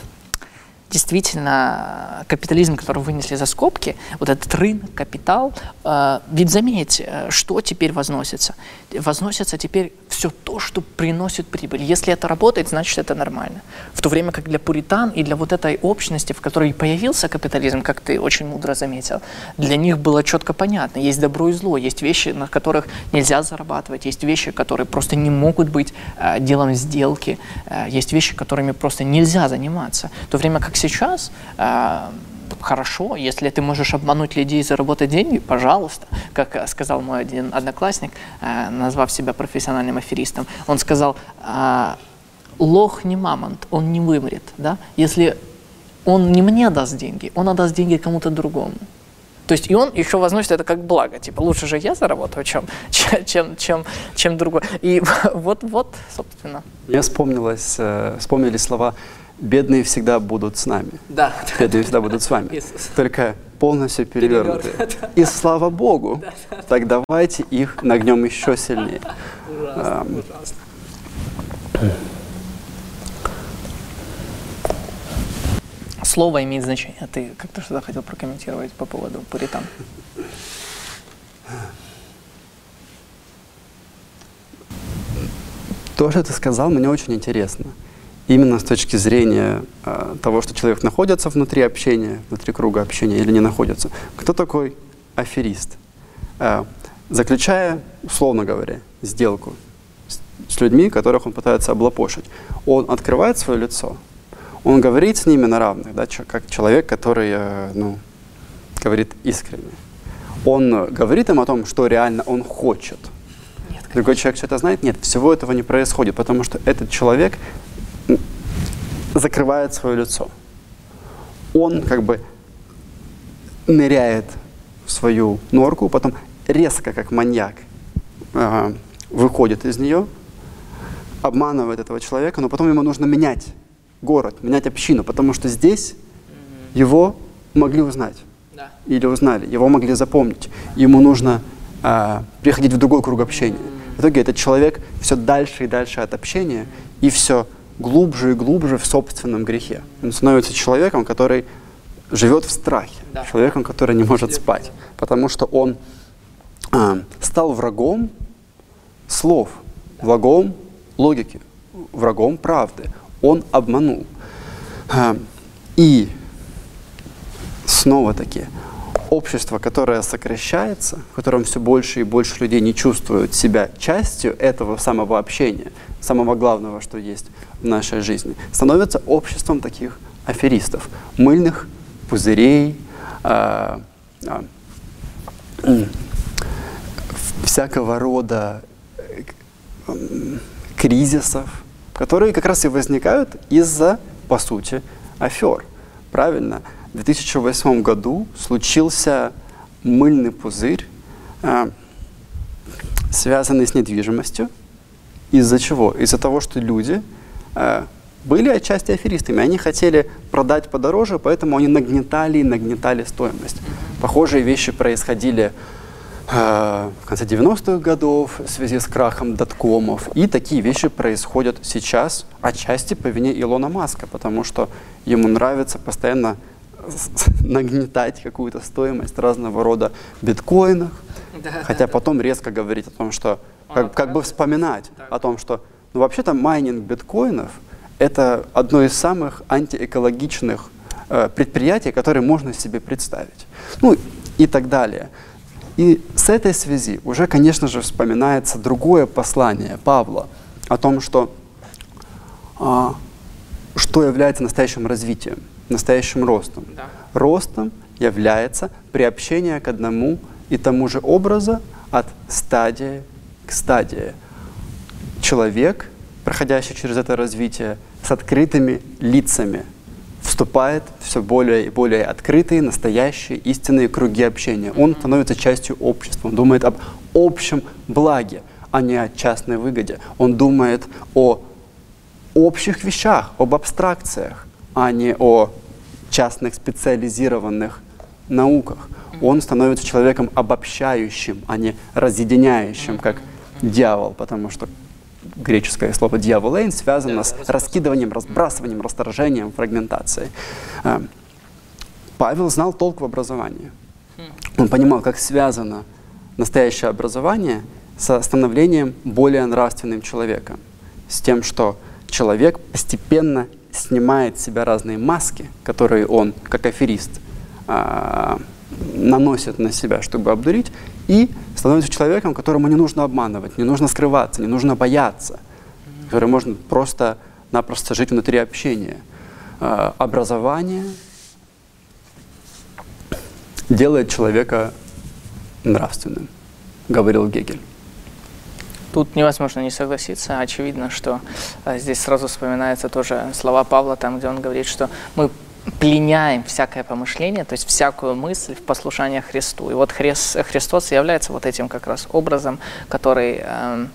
действительно капитализм, который вынесли за скобки, вот этот рынок, капитал, э, ведь заметьте, э, что теперь возносится? Возносится теперь все то, что приносит прибыль. Если это работает, значит это нормально. В то время как для пуритан и для вот этой общности, в которой появился капитализм, как ты очень мудро заметил, для них было четко понятно, есть добро и зло, есть вещи, на которых нельзя зарабатывать, есть вещи, которые просто не могут быть э, делом сделки, э, есть вещи, которыми просто нельзя заниматься. В то время как сейчас э, хорошо, если ты можешь обмануть людей и заработать деньги, пожалуйста. Как э, сказал мой один одноклассник, э, назвав себя профессиональным аферистом, он сказал, э, лох не мамонт, он не вымрет. Да? Если он не мне даст деньги, он отдаст деньги кому-то другому. То есть и он еще возносит это как благо. Типа, лучше же я заработаю, чем, *laughs* чем, чем, чем другой. И *laughs* вот, вот, собственно. Мне вспомнилось, э, вспомнились слова бедные всегда будут с нами. Да. Бедные всегда будут с вами. *laughs* Иисус. Только полностью перевернуты. Да. И слава Богу. Да, да, так давайте их нагнем еще сильнее. *laughs* Ужасно, um, ужасно. Слово имеет значение. А ты как-то что-то хотел прокомментировать по поводу пуритан? То, что ты сказал, мне очень интересно именно с точки зрения э, того, что человек находится внутри общения, внутри круга общения или не находится. Кто такой аферист? Э, заключая, условно говоря, сделку с, с людьми, которых он пытается облапошить, он открывает свое лицо, он говорит с ними на равных, да, как человек, который э, ну, говорит искренне. Он говорит им о том, что реально он хочет. Нет, Другой человек это знает? Нет, всего этого не происходит, потому что этот человек закрывает свое лицо. Он как бы ныряет в свою норку, потом резко, как маньяк, э, выходит из нее, обманывает этого человека, но потом ему нужно менять город, менять общину, потому что здесь его могли узнать. Да. Или узнали, его могли запомнить. Ему нужно э, приходить в другой круг общения. В итоге этот человек все дальше и дальше от общения, и все глубже и глубже в собственном грехе. Он становится человеком, который живет в страхе, да. человеком, который не может спать, потому что он э, стал врагом слов, врагом логики, врагом правды. Он обманул. Э, и снова-таки общество, которое сокращается, в котором все больше и больше людей не чувствуют себя частью этого самого общения, самого главного, что есть нашей жизни, становится обществом таких аферистов, мыльных пузырей, э, э, всякого рода э, кризисов, которые как раз и возникают из-за, по сути, афер. Правильно? В 2008 году случился мыльный пузырь, э, связанный с недвижимостью. Из-за чего? Из-за того, что люди были отчасти аферистами. Они хотели продать подороже, поэтому они нагнетали и нагнетали стоимость. Похожие вещи происходили э, в конце 90-х годов в связи с крахом доткомов. И такие вещи происходят сейчас отчасти по вине Илона Маска, потому что ему нравится постоянно нагнетать какую-то стоимость разного рода биткоинах, да, хотя да, потом да. резко говорить о том, что как, как бы вспоминать так. о том, что ну, вообще-то майнинг биткоинов это одно из самых антиэкологичных э, предприятий, которые можно себе представить. Ну и так далее. И с этой связи уже, конечно же, вспоминается другое послание Павла о том, что, а, что является настоящим развитием, настоящим ростом. Да. Ростом является приобщение к одному и тому же образу от стадии к стадии. Человек, проходящий через это развитие, с открытыми лицами – вступает все более и более открытые, настоящие, истинные круги общения. Он становится частью общества, он думает об общем благе, а не о частной выгоде. Он думает о общих вещах, об абстракциях, а не о частных специализированных науках. Он становится человеком обобщающим, а не разъединяющим, как дьявол, потому что греческое слово «дьяволейн» связано с раскидыванием, разбрасыванием, расторжением, фрагментацией. Э, Павел знал толк в образовании. Он понимал, как связано настоящее образование со становлением более нравственным человека, с тем, что человек постепенно снимает с себя разные маски, которые он, как аферист, а, наносит на себя, чтобы обдурить, и становится человеком, которому не нужно обманывать, не нужно скрываться, не нужно бояться, который можно просто-напросто жить внутри общения. А, образование делает человека нравственным, говорил Гегель. Тут невозможно не согласиться. Очевидно, что а, здесь сразу вспоминаются тоже слова Павла, там, где он говорит, что мы пленяем всякое помышление, то есть всякую мысль в послушание Христу. И вот Христ, Христос является вот этим как раз образом, который, э,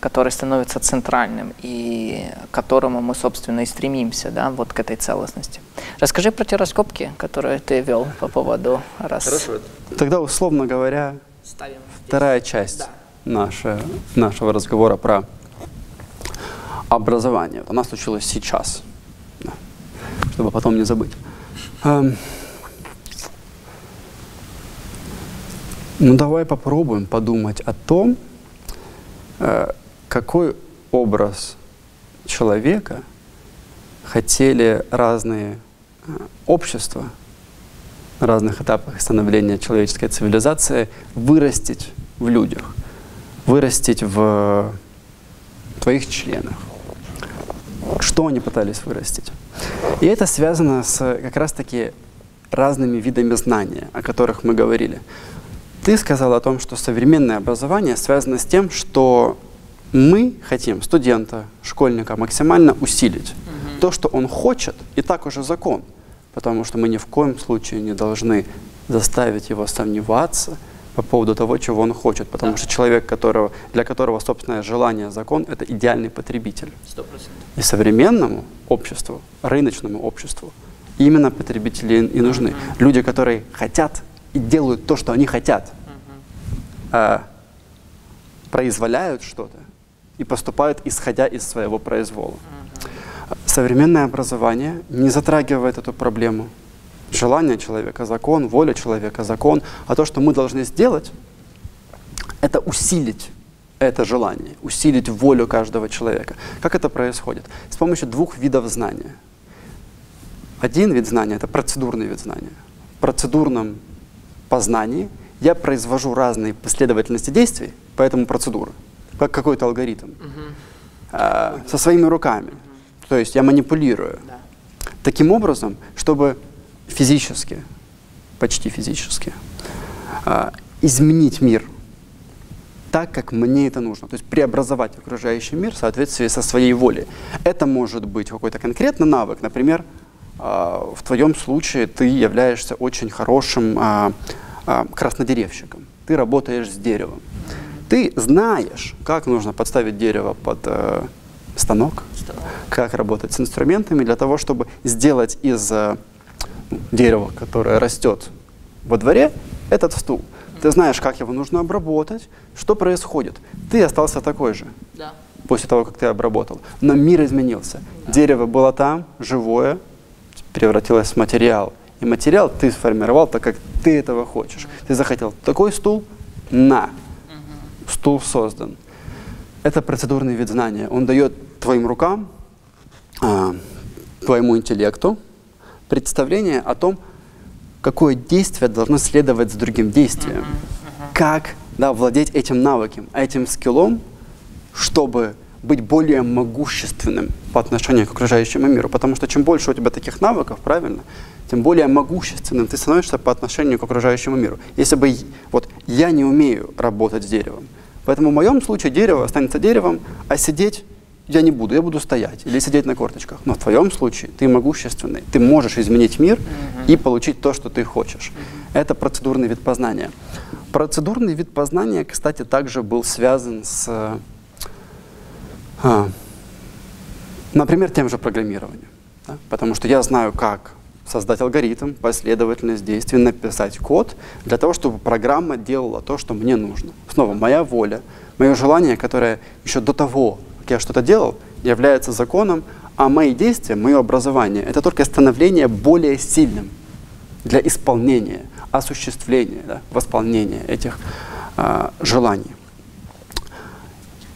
который становится центральным и к которому мы, собственно, и стремимся, да, вот к этой целостности. Расскажи про те раскопки, которые ты вел по поводу раз. Хорошо. Тогда, условно говоря, Ставим вторая часть да. наша, нашего разговора про образование. Она случилась сейчас чтобы потом не забыть. Эм, ну, давай попробуем подумать о том, э, какой образ человека хотели разные э, общества на разных этапах становления человеческой цивилизации вырастить в людях, вырастить в твоих членах. Что они пытались вырастить? И это связано с как раз-таки разными видами знания, о которых мы говорили. Ты сказал о том, что современное образование связано с тем, что мы хотим студента, школьника максимально усилить. Угу. То, что он хочет, и так уже закон. Потому что мы ни в коем случае не должны заставить его сомневаться по поводу того, чего он хочет. Потому да. что человек, которого, для которого собственное желание закон, это идеальный потребитель. 100%. И современному обществу, рыночному обществу, именно потребители и нужны. Uh -huh. Люди, которые хотят и делают то, что они хотят, -huh. э, произволяют что-то и поступают, исходя из своего произвола. Uh -huh. Современное образование не затрагивает эту проблему. Желание человека – закон, воля человека – закон. А то, что мы должны сделать, это усилить это желание, усилить волю каждого человека. Как это происходит? С помощью двух видов знания. Один вид знания – это процедурный вид знания. В процедурном познании я произвожу разные последовательности действий по этому процедуру, как какой-то алгоритм, угу. э, со своими руками. Угу. То есть я манипулирую. Да. Таким образом, чтобы физически, почти физически, э, изменить мир – так, как мне это нужно. То есть преобразовать окружающий мир в соответствии со своей волей. Это может быть какой-то конкретный навык. Например, а, в твоем случае ты являешься очень хорошим а, а, краснодеревщиком. Ты работаешь с деревом. Ты знаешь, как нужно подставить дерево под э, станок, как работать с инструментами для того, чтобы сделать из дерева, которое растет во дворе, этот стул ты знаешь, как его нужно обработать, что происходит. Ты остался такой же да. после того, как ты обработал. Но мир изменился. Да. Дерево было там, живое, превратилось в материал. И материал ты сформировал так, как ты этого хочешь. Ты захотел такой стул? На. Стул создан. Это процедурный вид знания. Он дает твоим рукам, а, твоему интеллекту представление о том, какое действие должно следовать за другим действием. Как да, владеть этим навыком, этим скиллом, чтобы быть более могущественным по отношению к окружающему миру. Потому что чем больше у тебя таких навыков, правильно, тем более могущественным ты становишься по отношению к окружающему миру. Если бы вот я не умею работать с деревом, поэтому в моем случае дерево останется деревом, а сидеть я не буду, я буду стоять или сидеть на корточках. Но в твоем случае ты могущественный, ты можешь изменить мир и получить то, что ты хочешь. Это процедурный вид познания. Процедурный вид познания, кстати, также был связан с а, например, тем же программированием. Да? Потому что я знаю, как создать алгоритм, последовательность действий, написать код для того, чтобы программа делала то, что мне нужно. Снова, моя воля, мое желание, которое еще до того, я что-то делал, является законом, а мои действия, мое образование — это только становление более сильным для исполнения, осуществления, да, восполнения этих э, желаний.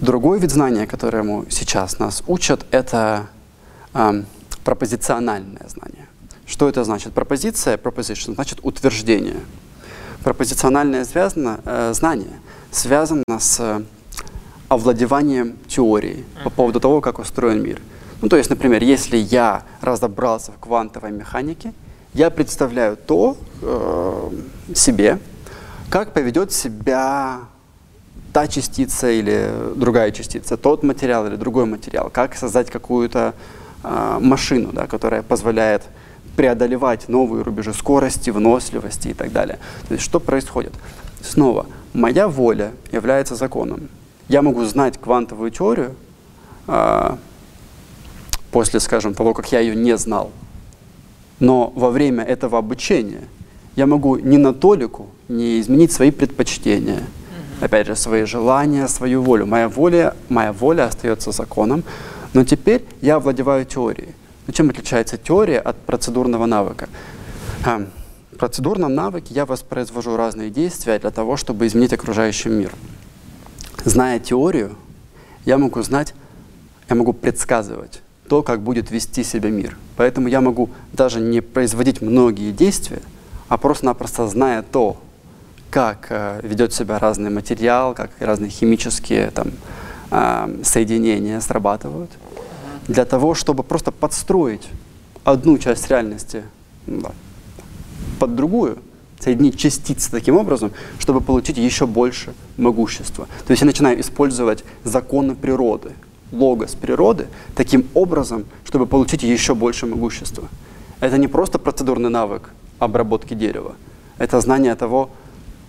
Другой вид знания, которому сейчас нас учат, это э, пропозициональное знание. Что это значит? Пропозиция, proposition, значит утверждение. Пропозициональное связано, э, знание связано с овладеванием теорией по поводу того, как устроен мир. Ну, то есть, например, если я разобрался в квантовой механике, я представляю то э, себе, как поведет себя та частица или другая частица, тот материал или другой материал, как создать какую-то э, машину, да, которая позволяет преодолевать новые рубежи скорости, выносливости и так далее. То есть что происходит? Снова, моя воля является законом. Я могу знать квантовую теорию э, после, скажем, того, как я ее не знал. Но во время этого обучения я могу не на толику не изменить свои предпочтения – опять же, свои желания, свою волю. Моя воля, моя воля остается законом, но теперь я овладеваю теорией. Но чем отличается теория от процедурного навыка? А, в процедурном навыке я воспроизвожу разные действия для того, чтобы изменить окружающий мир. Зная теорию, я могу знать, я могу предсказывать то, как будет вести себя мир. Поэтому я могу даже не производить многие действия, а просто-напросто зная то, как э, ведет себя разный материал, как разные химические там, э, соединения срабатывают, для того, чтобы просто подстроить одну часть реальности да, под другую, соединить частицы таким образом, чтобы получить еще больше могущества. То есть я начинаю использовать законы природы, логос природы, таким образом, чтобы получить еще больше могущества. Это не просто процедурный навык обработки дерева, это знание того,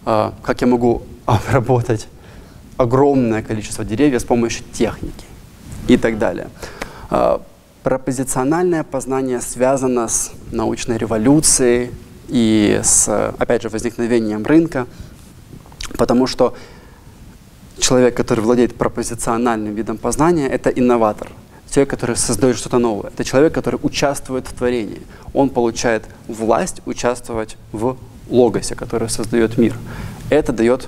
а, как я могу *laughs* обработать огромное количество деревьев с помощью техники и так далее. А, пропозициональное познание связано с научной революцией и с, опять же, возникновением рынка, потому что человек, который владеет пропозициональным видом познания, это инноватор. Человек, который создает что-то новое. Это человек, который участвует в творении. Он получает власть участвовать в логосе, который создает мир. Это дает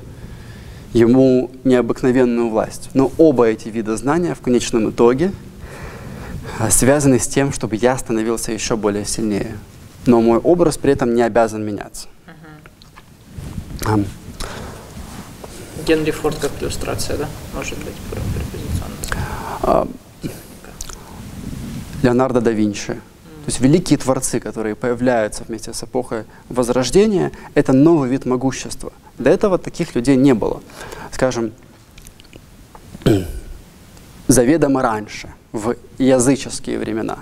ему необыкновенную власть. Но оба эти вида знания в конечном итоге связаны с тем, чтобы я становился еще более сильнее. Но мой образ при этом не обязан меняться. Угу. Генри Форд как иллюстрация, да? Может быть, препозиционная. Леонардо да Винчи то есть великие творцы, которые появляются вместе с эпохой Возрождения, это новый вид могущества. До этого таких людей не было. Скажем, *clears throat* заведомо раньше, в языческие времена,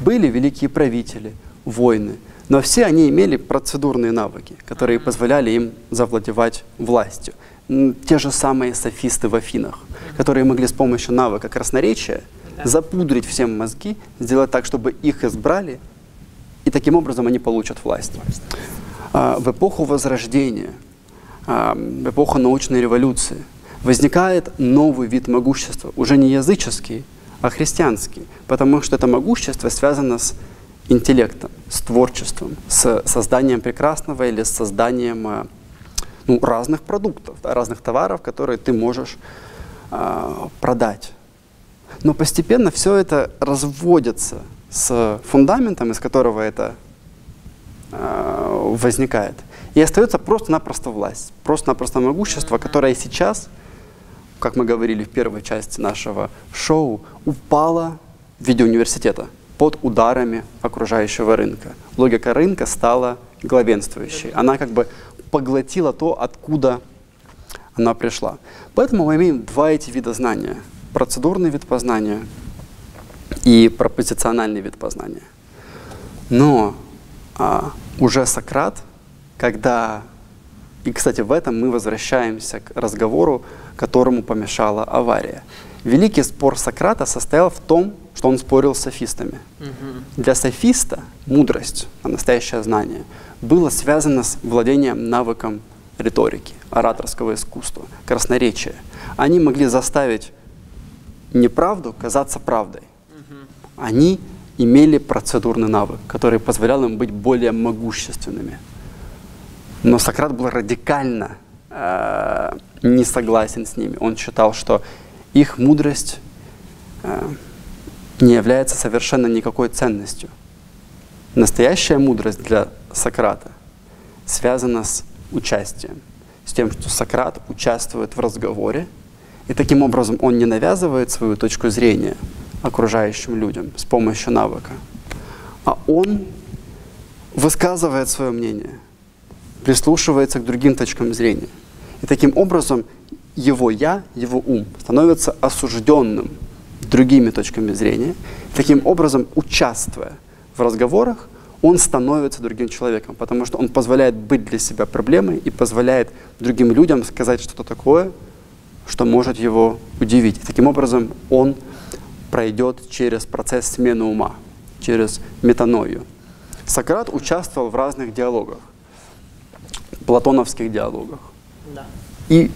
были великие правители, воины, но все они имели процедурные навыки, которые позволяли им завладевать властью. Те же самые софисты в Афинах, которые могли с помощью навыка красноречия – запудрить всем мозги, сделать так, чтобы их избрали, и таким образом они получат власть. А, в эпоху Возрождения, а, в эпоху научной революции возникает новый вид могущества, уже не языческий, а христианский, потому что это могущество связано с интеллектом, с творчеством, с созданием прекрасного или с созданием э, ну, разных продуктов, да, разных товаров, которые ты можешь э, продать. Но постепенно все это разводится с фундаментом, из которого это э, возникает. И остается просто-напросто власть, просто-напросто могущество, которое сейчас, как мы говорили в первой части нашего шоу, упало в виде университета под ударами окружающего рынка. Логика рынка стала главенствующей. Она как бы поглотила то, откуда она пришла. Поэтому мы имеем два эти вида знания. Процедурный вид познания и пропозициональный вид познания. Но а, уже Сократ, когда... И, кстати, в этом мы возвращаемся к разговору, которому помешала авария. Великий спор Сократа состоял в том, что он спорил с софистами. Угу. Для софиста мудрость, а настоящее знание, было связано с владением навыком риторики, ораторского искусства, красноречия. Они могли заставить неправду казаться правдой. Угу. Они имели процедурный навык, который позволял им быть более могущественными. Но Сократ был радикально э, не согласен с ними. Он считал, что их мудрость э, не является совершенно никакой ценностью. Настоящая мудрость для Сократа связана с участием, с тем, что Сократ участвует в разговоре, и таким образом он не навязывает свою точку зрения окружающим людям с помощью навыка, а он высказывает свое мнение, прислушивается к другим точкам зрения. И таким образом его «я», его ум становится осужденным другими точками зрения. Таким образом, участвуя в разговорах, он становится другим человеком, потому что он позволяет быть для себя проблемой и позволяет другим людям сказать что-то такое, что может его удивить. Таким образом он пройдет через процесс смены ума, через метаною. Сократ участвовал в разных диалогах, платоновских диалогах. Да. И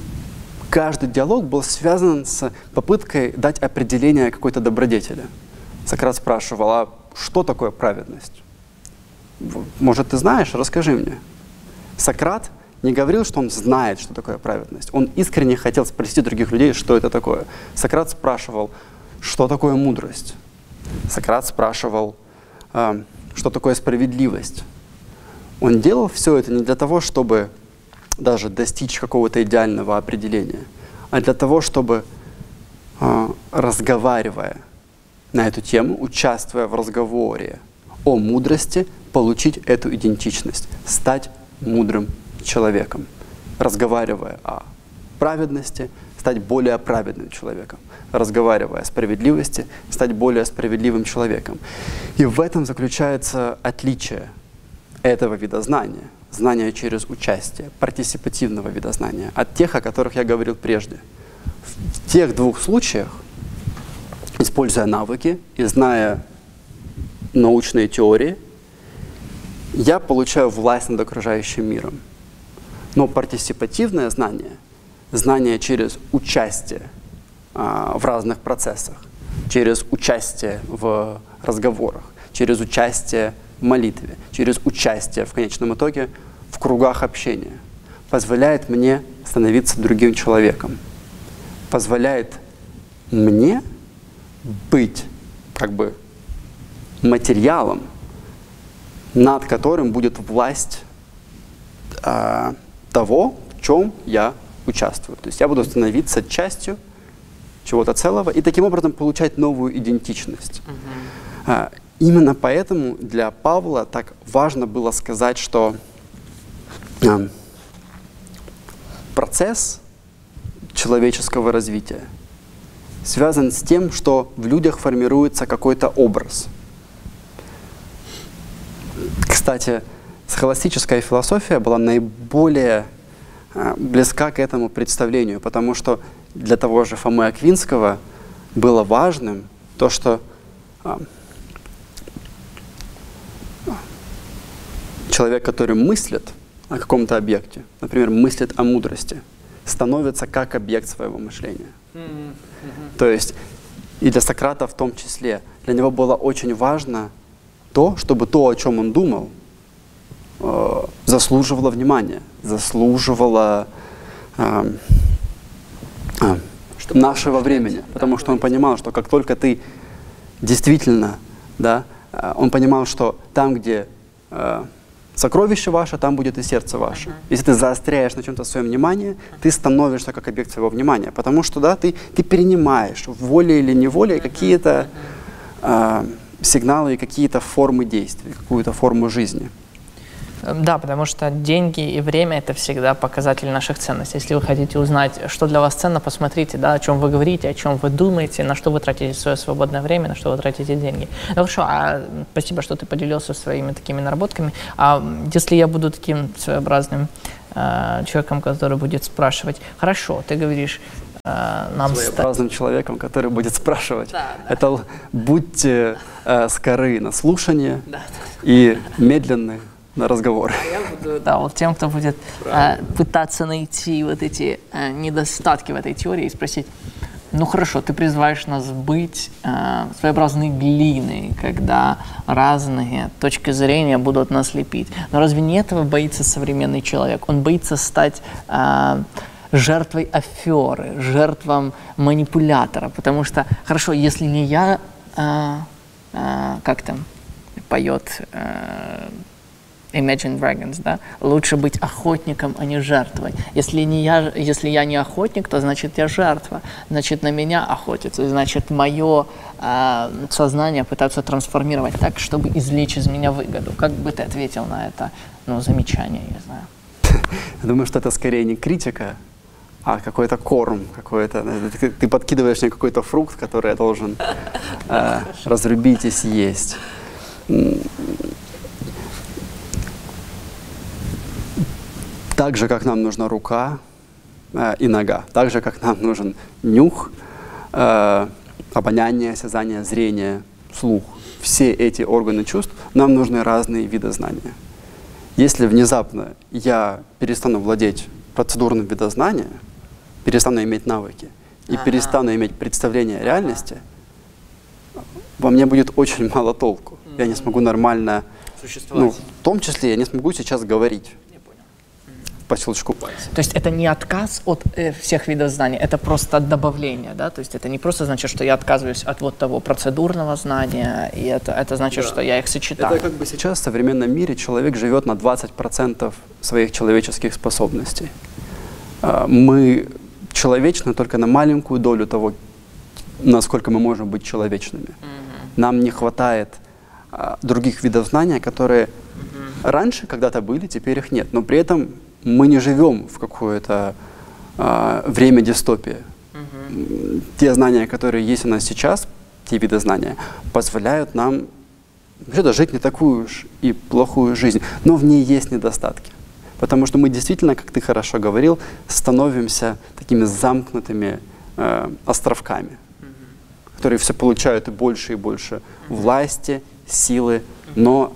каждый диалог был связан с попыткой дать определение какой-то добродетели. Сократ спрашивал, а что такое праведность? Может, ты знаешь? Расскажи мне. Сократ не говорил, что он знает, что такое праведность. Он искренне хотел спросить других людей, что это такое. Сократ спрашивал, что такое мудрость. Сократ спрашивал, э, что такое справедливость. Он делал все это не для того, чтобы даже достичь какого-то идеального определения, а для того, чтобы, э, разговаривая на эту тему, участвуя в разговоре о мудрости, получить эту идентичность, стать мудрым человеком, разговаривая о праведности, стать более праведным человеком, разговаривая о справедливости, стать более справедливым человеком. И в этом заключается отличие этого вида знания знания через участие, партисипативного вида знания, от тех, о которых я говорил прежде. В тех двух случаях, используя навыки и зная научные теории, я получаю власть над окружающим миром. Но партисипативное знание, знание через участие а, в разных процессах, через участие в разговорах, через участие в молитве, через участие в конечном итоге в кругах общения, позволяет мне становиться другим человеком, позволяет мне быть как бы материалом, над которым будет власть э, того, в чем я участвую. То есть я буду становиться частью чего-то целого и таким образом получать новую идентичность. Uh-huh. Именно поэтому для Павла так важно было сказать, что процесс человеческого развития связан с тем, что в людях формируется какой-то образ. Кстати, схоластическая философия была наиболее а, близка к этому представлению, потому что для того же Фомы Аквинского было важным то, что а, человек, который мыслит, о каком-то объекте, например, мыслит о мудрости, становится как объект своего мышления. Mm-hmm. То есть и для Сократа в том числе, для него было очень важно то, чтобы то, о чем он думал, э, заслуживало внимания, заслуживало э, э, нашего времени. Потому что он понимал, что как только ты действительно, да, э, он понимал, что там, где э, сокровище ваше, там будет и сердце ваше. Uh-huh. Если ты заостряешь на чем-то свое внимание, uh-huh. ты становишься как объект своего внимания, потому что да, ты, ты перенимаешь волей или неволей uh-huh. какие-то э, сигналы и какие-то формы действий, какую-то форму жизни. Эм, да, потому что деньги и время – это всегда показатель наших ценностей. Если вы хотите узнать, что для вас ценно, посмотрите, да, о чем вы говорите, о чем вы думаете, на что вы тратите свое свободное время, на что вы тратите деньги. Ну, хорошо, а спасибо, что ты поделился своими такими наработками. А если я буду таким своеобразным э, человеком, который будет спрашивать, хорошо, ты говоришь, э, нам своеобразным ста... человеком, который будет спрашивать. Да, да. Это будьте э, скоры на слушание да, да. и медленны на разговор. Я буду, да, вот тем, кто будет э, пытаться найти вот эти э, недостатки в этой теории и спросить, ну хорошо, ты призываешь нас быть э, своеобразной глиной, когда разные точки зрения будут нас лепить. Но разве не этого боится современный человек? Он боится стать э, жертвой аферы, жертвом манипулятора, потому что, хорошо, если не я, э, э, как там поет... Э, Imagine Dragons, да, лучше быть охотником, а не жертвой. Если, не я, если я не охотник, то значит я жертва, значит на меня охотятся, значит мое э, сознание пытаются трансформировать так, чтобы извлечь из меня выгоду. Как бы ты ответил на это ну, замечание, я знаю? *laughs* Думаю, что это скорее не критика, а какой-то корм, какой-то. Ты, ты подкидываешь мне какой-то фрукт, который я должен э, *laughs* разрубить и съесть. Так же, как нам нужна рука э, и нога, так же, как нам нужен нюх, э, обоняние, осязание, зрение, слух. Все эти органы чувств, нам нужны разные виды знания. Если внезапно я перестану владеть процедурным видознанием, перестану иметь навыки и ага. перестану иметь представление о реальности, во мне будет очень мало толку. Я не смогу нормально, ну, в том числе я не смогу сейчас говорить по щелчку пальца. То есть это не отказ от э, всех видов знаний, это просто добавление, да? То есть это не просто значит, что я отказываюсь от вот того процедурного знания, и это, это значит, да. что я их сочетаю. Это как бы сейчас в современном мире человек живет на 20% своих человеческих способностей. А, мы человечны только на маленькую долю того, насколько мы можем быть человечными. Угу. Нам не хватает а, других видов знания, которые угу. раньше когда-то были, теперь их нет. Но при этом мы не живем в какое-то э, время дистопии. Угу. Те знания, которые есть у нас сейчас, те виды знания, позволяют нам вообще-то жить не такую уж и плохую жизнь, но в ней есть недостатки. Потому что мы действительно, как ты хорошо говорил, становимся такими замкнутыми э, островками, угу. которые все получают и больше и больше угу. власти, силы, но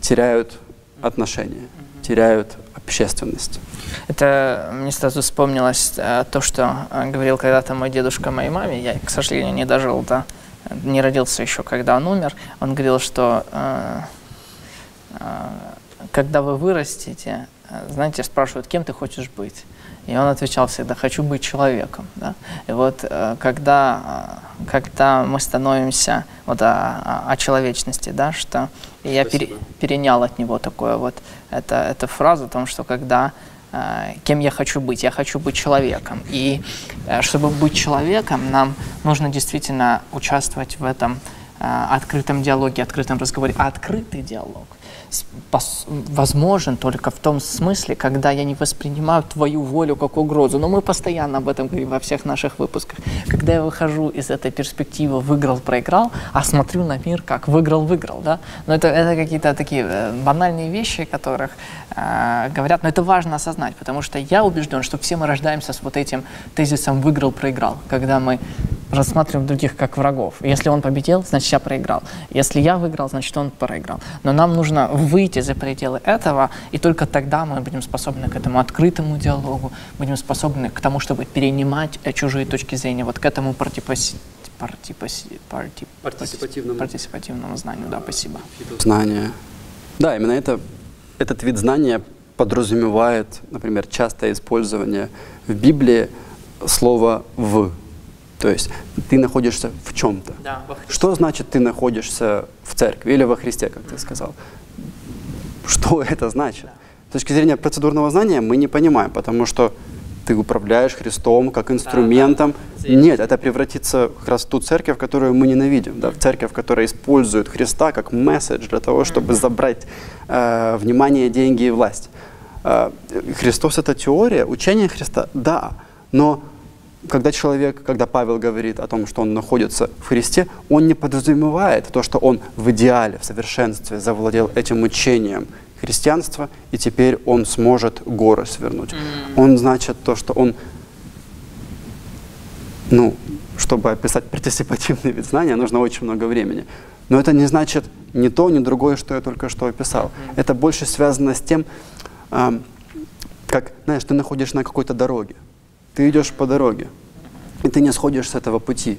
теряют отношения, теряют общественность. Это мне сразу вспомнилось э, то, что э, говорил когда-то мой дедушка моей маме. Я, к сожалению, не дожил до, не родился еще, когда он умер. Он говорил, что э, когда вы вырастете, знаете, спрашивают, кем ты хочешь быть. И он отвечал всегда, хочу быть человеком. Да? И вот когда, когда мы становимся вот о, о человечности, да, что я пере, перенял от него такое вот, это, это фраза о том, что когда э, кем я хочу быть, я хочу быть человеком. И э, чтобы быть человеком, нам нужно действительно участвовать в этом открытом диалоге, открытом разговоре. Открытый диалог – возможен только в том смысле, когда я не воспринимаю твою волю как угрозу. Но мы постоянно об этом говорим во всех наших выпусках. Когда я выхожу из этой перспективы выиграл-проиграл, а смотрю на мир как выиграл-выиграл. Да? Но это, это какие-то такие э, банальные вещи, которых э, говорят. Но это важно осознать, потому что я убежден, что все мы рождаемся с вот этим тезисом выиграл-проиграл. Когда мы рассматриваем других как врагов. Если он победил, значит я проиграл. Если я выиграл, значит он проиграл. Но нам нужно выйти за пределы этого, и только тогда мы будем способны к этому открытому диалогу, будем способны к тому, чтобы перенимать чужие точки зрения, вот к этому противопоставлению партипаси- парти- Партисипативному. партисипативному знанию, да, спасибо. Знания. Да, именно это, этот вид знания подразумевает, например, частое использование в Библии слова «в». То есть ты находишься в чем-то. Да. Что значит ты находишься в церкви или во Христе, как ты сказал? Что *laughs* это значит? С точки зрения процедурного знания мы не понимаем, потому что ты управляешь Христом как инструментом. Нет, это превратится как раз в ту церковь, которую мы ненавидим, да, в церковь, которая использует Христа как месседж для того, чтобы забрать э, внимание, деньги и власть. Э, Христос это теория, учение Христа, да, но когда человек, когда Павел говорит о том, что он находится в Христе, он не подразумевает то, что он в идеале, в совершенстве завладел этим учением христианства, и теперь он сможет горы свернуть. Он значит то, что он, ну, чтобы описать партисипативный вид знания, нужно очень много времени. Но это не значит ни то, ни другое, что я только что описал. Это больше связано с тем, как, знаешь, ты находишься на какой-то дороге. Ты идешь по дороге, и ты не сходишь с этого пути.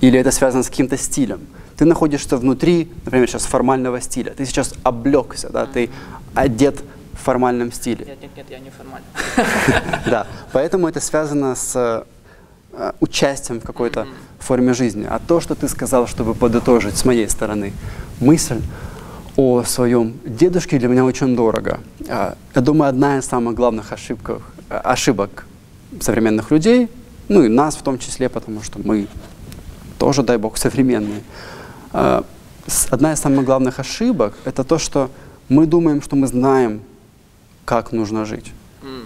Или это связано с каким-то стилем. Ты находишься внутри, например, сейчас формального стиля. Ты сейчас облегся, да, ты одет в формальном стиле. Нет, нет, нет, я не формально. *laughs* Да, поэтому это связано с э, участием в какой-то форме жизни. А то, что ты сказал, чтобы подытожить с моей стороны, мысль о своем дедушке для меня очень дорого. А, Я думаю, одна из самых главных ошибок, э, ошибок современных людей, ну и нас в том числе, потому что мы тоже, дай бог, современные. А, Одна из самых главных ошибок – это то, что мы думаем, что мы знаем, как нужно жить.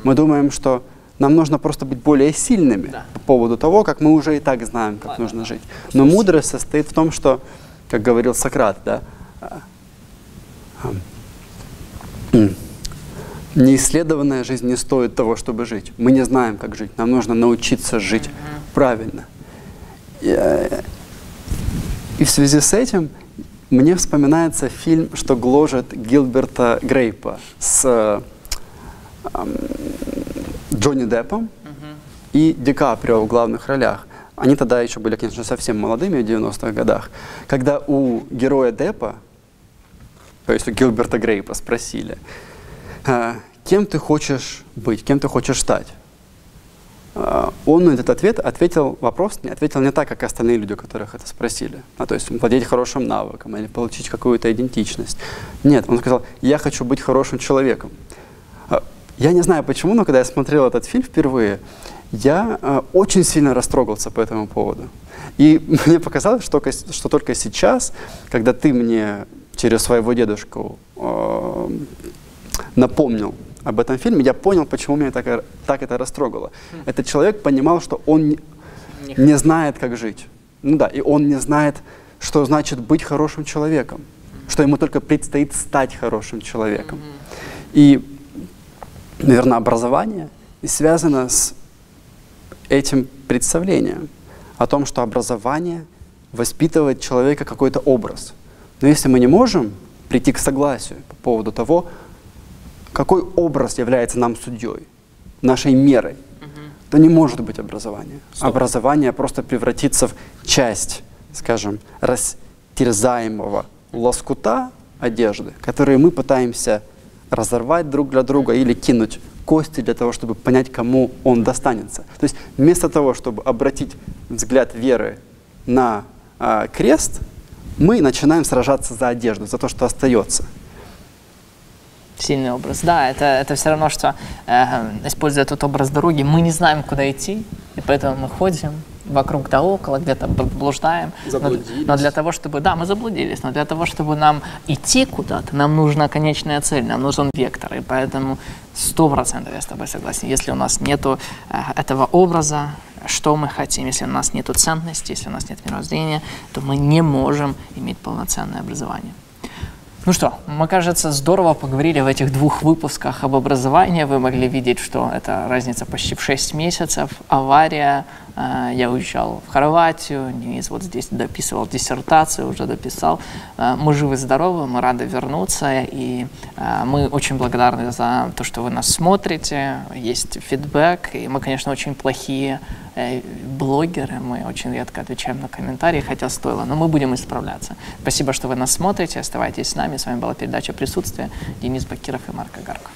Мы думаем, что нам нужно просто быть более сильными Да. по поводу того, как мы уже и так знаем, как Ладно, нужно жить. Но мудрость состоит в том, что, как говорил Сократ, да, а, неисследованная жизнь не стоит того, чтобы жить. Мы не знаем, как жить. Нам нужно научиться жить правильно. И, э, и в связи с этим мне вспоминается фильм «Что гложет Гилберта Грейпа» с э, ам, Джонни Деппом и Ди Каприо в главных ролях. Они тогда еще были, конечно, совсем молодыми в 90-х годах. Когда у героя Деппа, то есть у Гилберта Грейпа спросили, «А, кем ты хочешь быть, кем ты хочешь стать? А, Он на этот ответ ответил вопрос, не ответил не так, как остальные люди, которых это спросили. А, то есть владеть хорошим навыком или получить какую-то идентичность. Нет, он сказал, я хочу быть хорошим человеком. А, Я не знаю почему, но когда я смотрел этот фильм впервые, я э, очень сильно растрогался по этому поводу. И *laughs* мне показалось, что, только что только сейчас, когда ты мне через своего дедушку э, напомнил об этом фильме, я понял, почему меня так, так это растрогало. Этот человек понимал, что он не, Не знает, как жить. Ну да, и он не знает, что значит быть хорошим человеком, что ему только предстоит стать хорошим человеком. И, наверное, образование связано с этим представлением о том, что образование воспитывает человека какой-то образ. Но если мы не можем прийти к согласию по поводу того, какой образ является нам судьей, нашей мерой, то не может быть образования. Образование просто превратится в часть, скажем, растерзаемого лоскута одежды, которые мы пытаемся разорвать друг для друга или кинуть кости для того, чтобы понять, кому он достанется. То есть вместо того, чтобы обратить взгляд веры на а, крест, мы начинаем сражаться за одежду, за то, что остается. Сильный образ. Да, это, это все равно, что э, используя этот образ дороги, мы не знаем, куда идти, и поэтому мы ходим вокруг да около, где-то бл- блуждаем. Но, но для того, чтобы... Да, мы заблудились, но для того, чтобы нам идти куда-то, нам нужна конечная цель, нам нужен вектор. И поэтому сто процентов я с тобой согласен. Если у нас нету э, этого образа, что мы хотим, если у нас нету ценности, если у нас нет мировоззрения, то мы не можем иметь полноценное образование. Ну что, мы, кажется, здорово поговорили в этих двух выпусках об образовании. Вы могли видеть, что это разница почти в 6 месяцев, авария, я уезжал в Хорватию, Денис вот здесь дописывал диссертацию, уже дописал. Э, мы живы-здоровы, мы рады вернуться, и э, мы очень благодарны за то, что вы нас смотрите, есть фидбэк, и мы, конечно, очень плохие блогеры, мы очень редко отвечаем на комментарии, хотя стоило, но мы будем исправляться. Спасибо, что вы нас смотрите, оставайтесь с нами. С вами была передача «Присутствие». Денис Бакиров и Марк Агарков.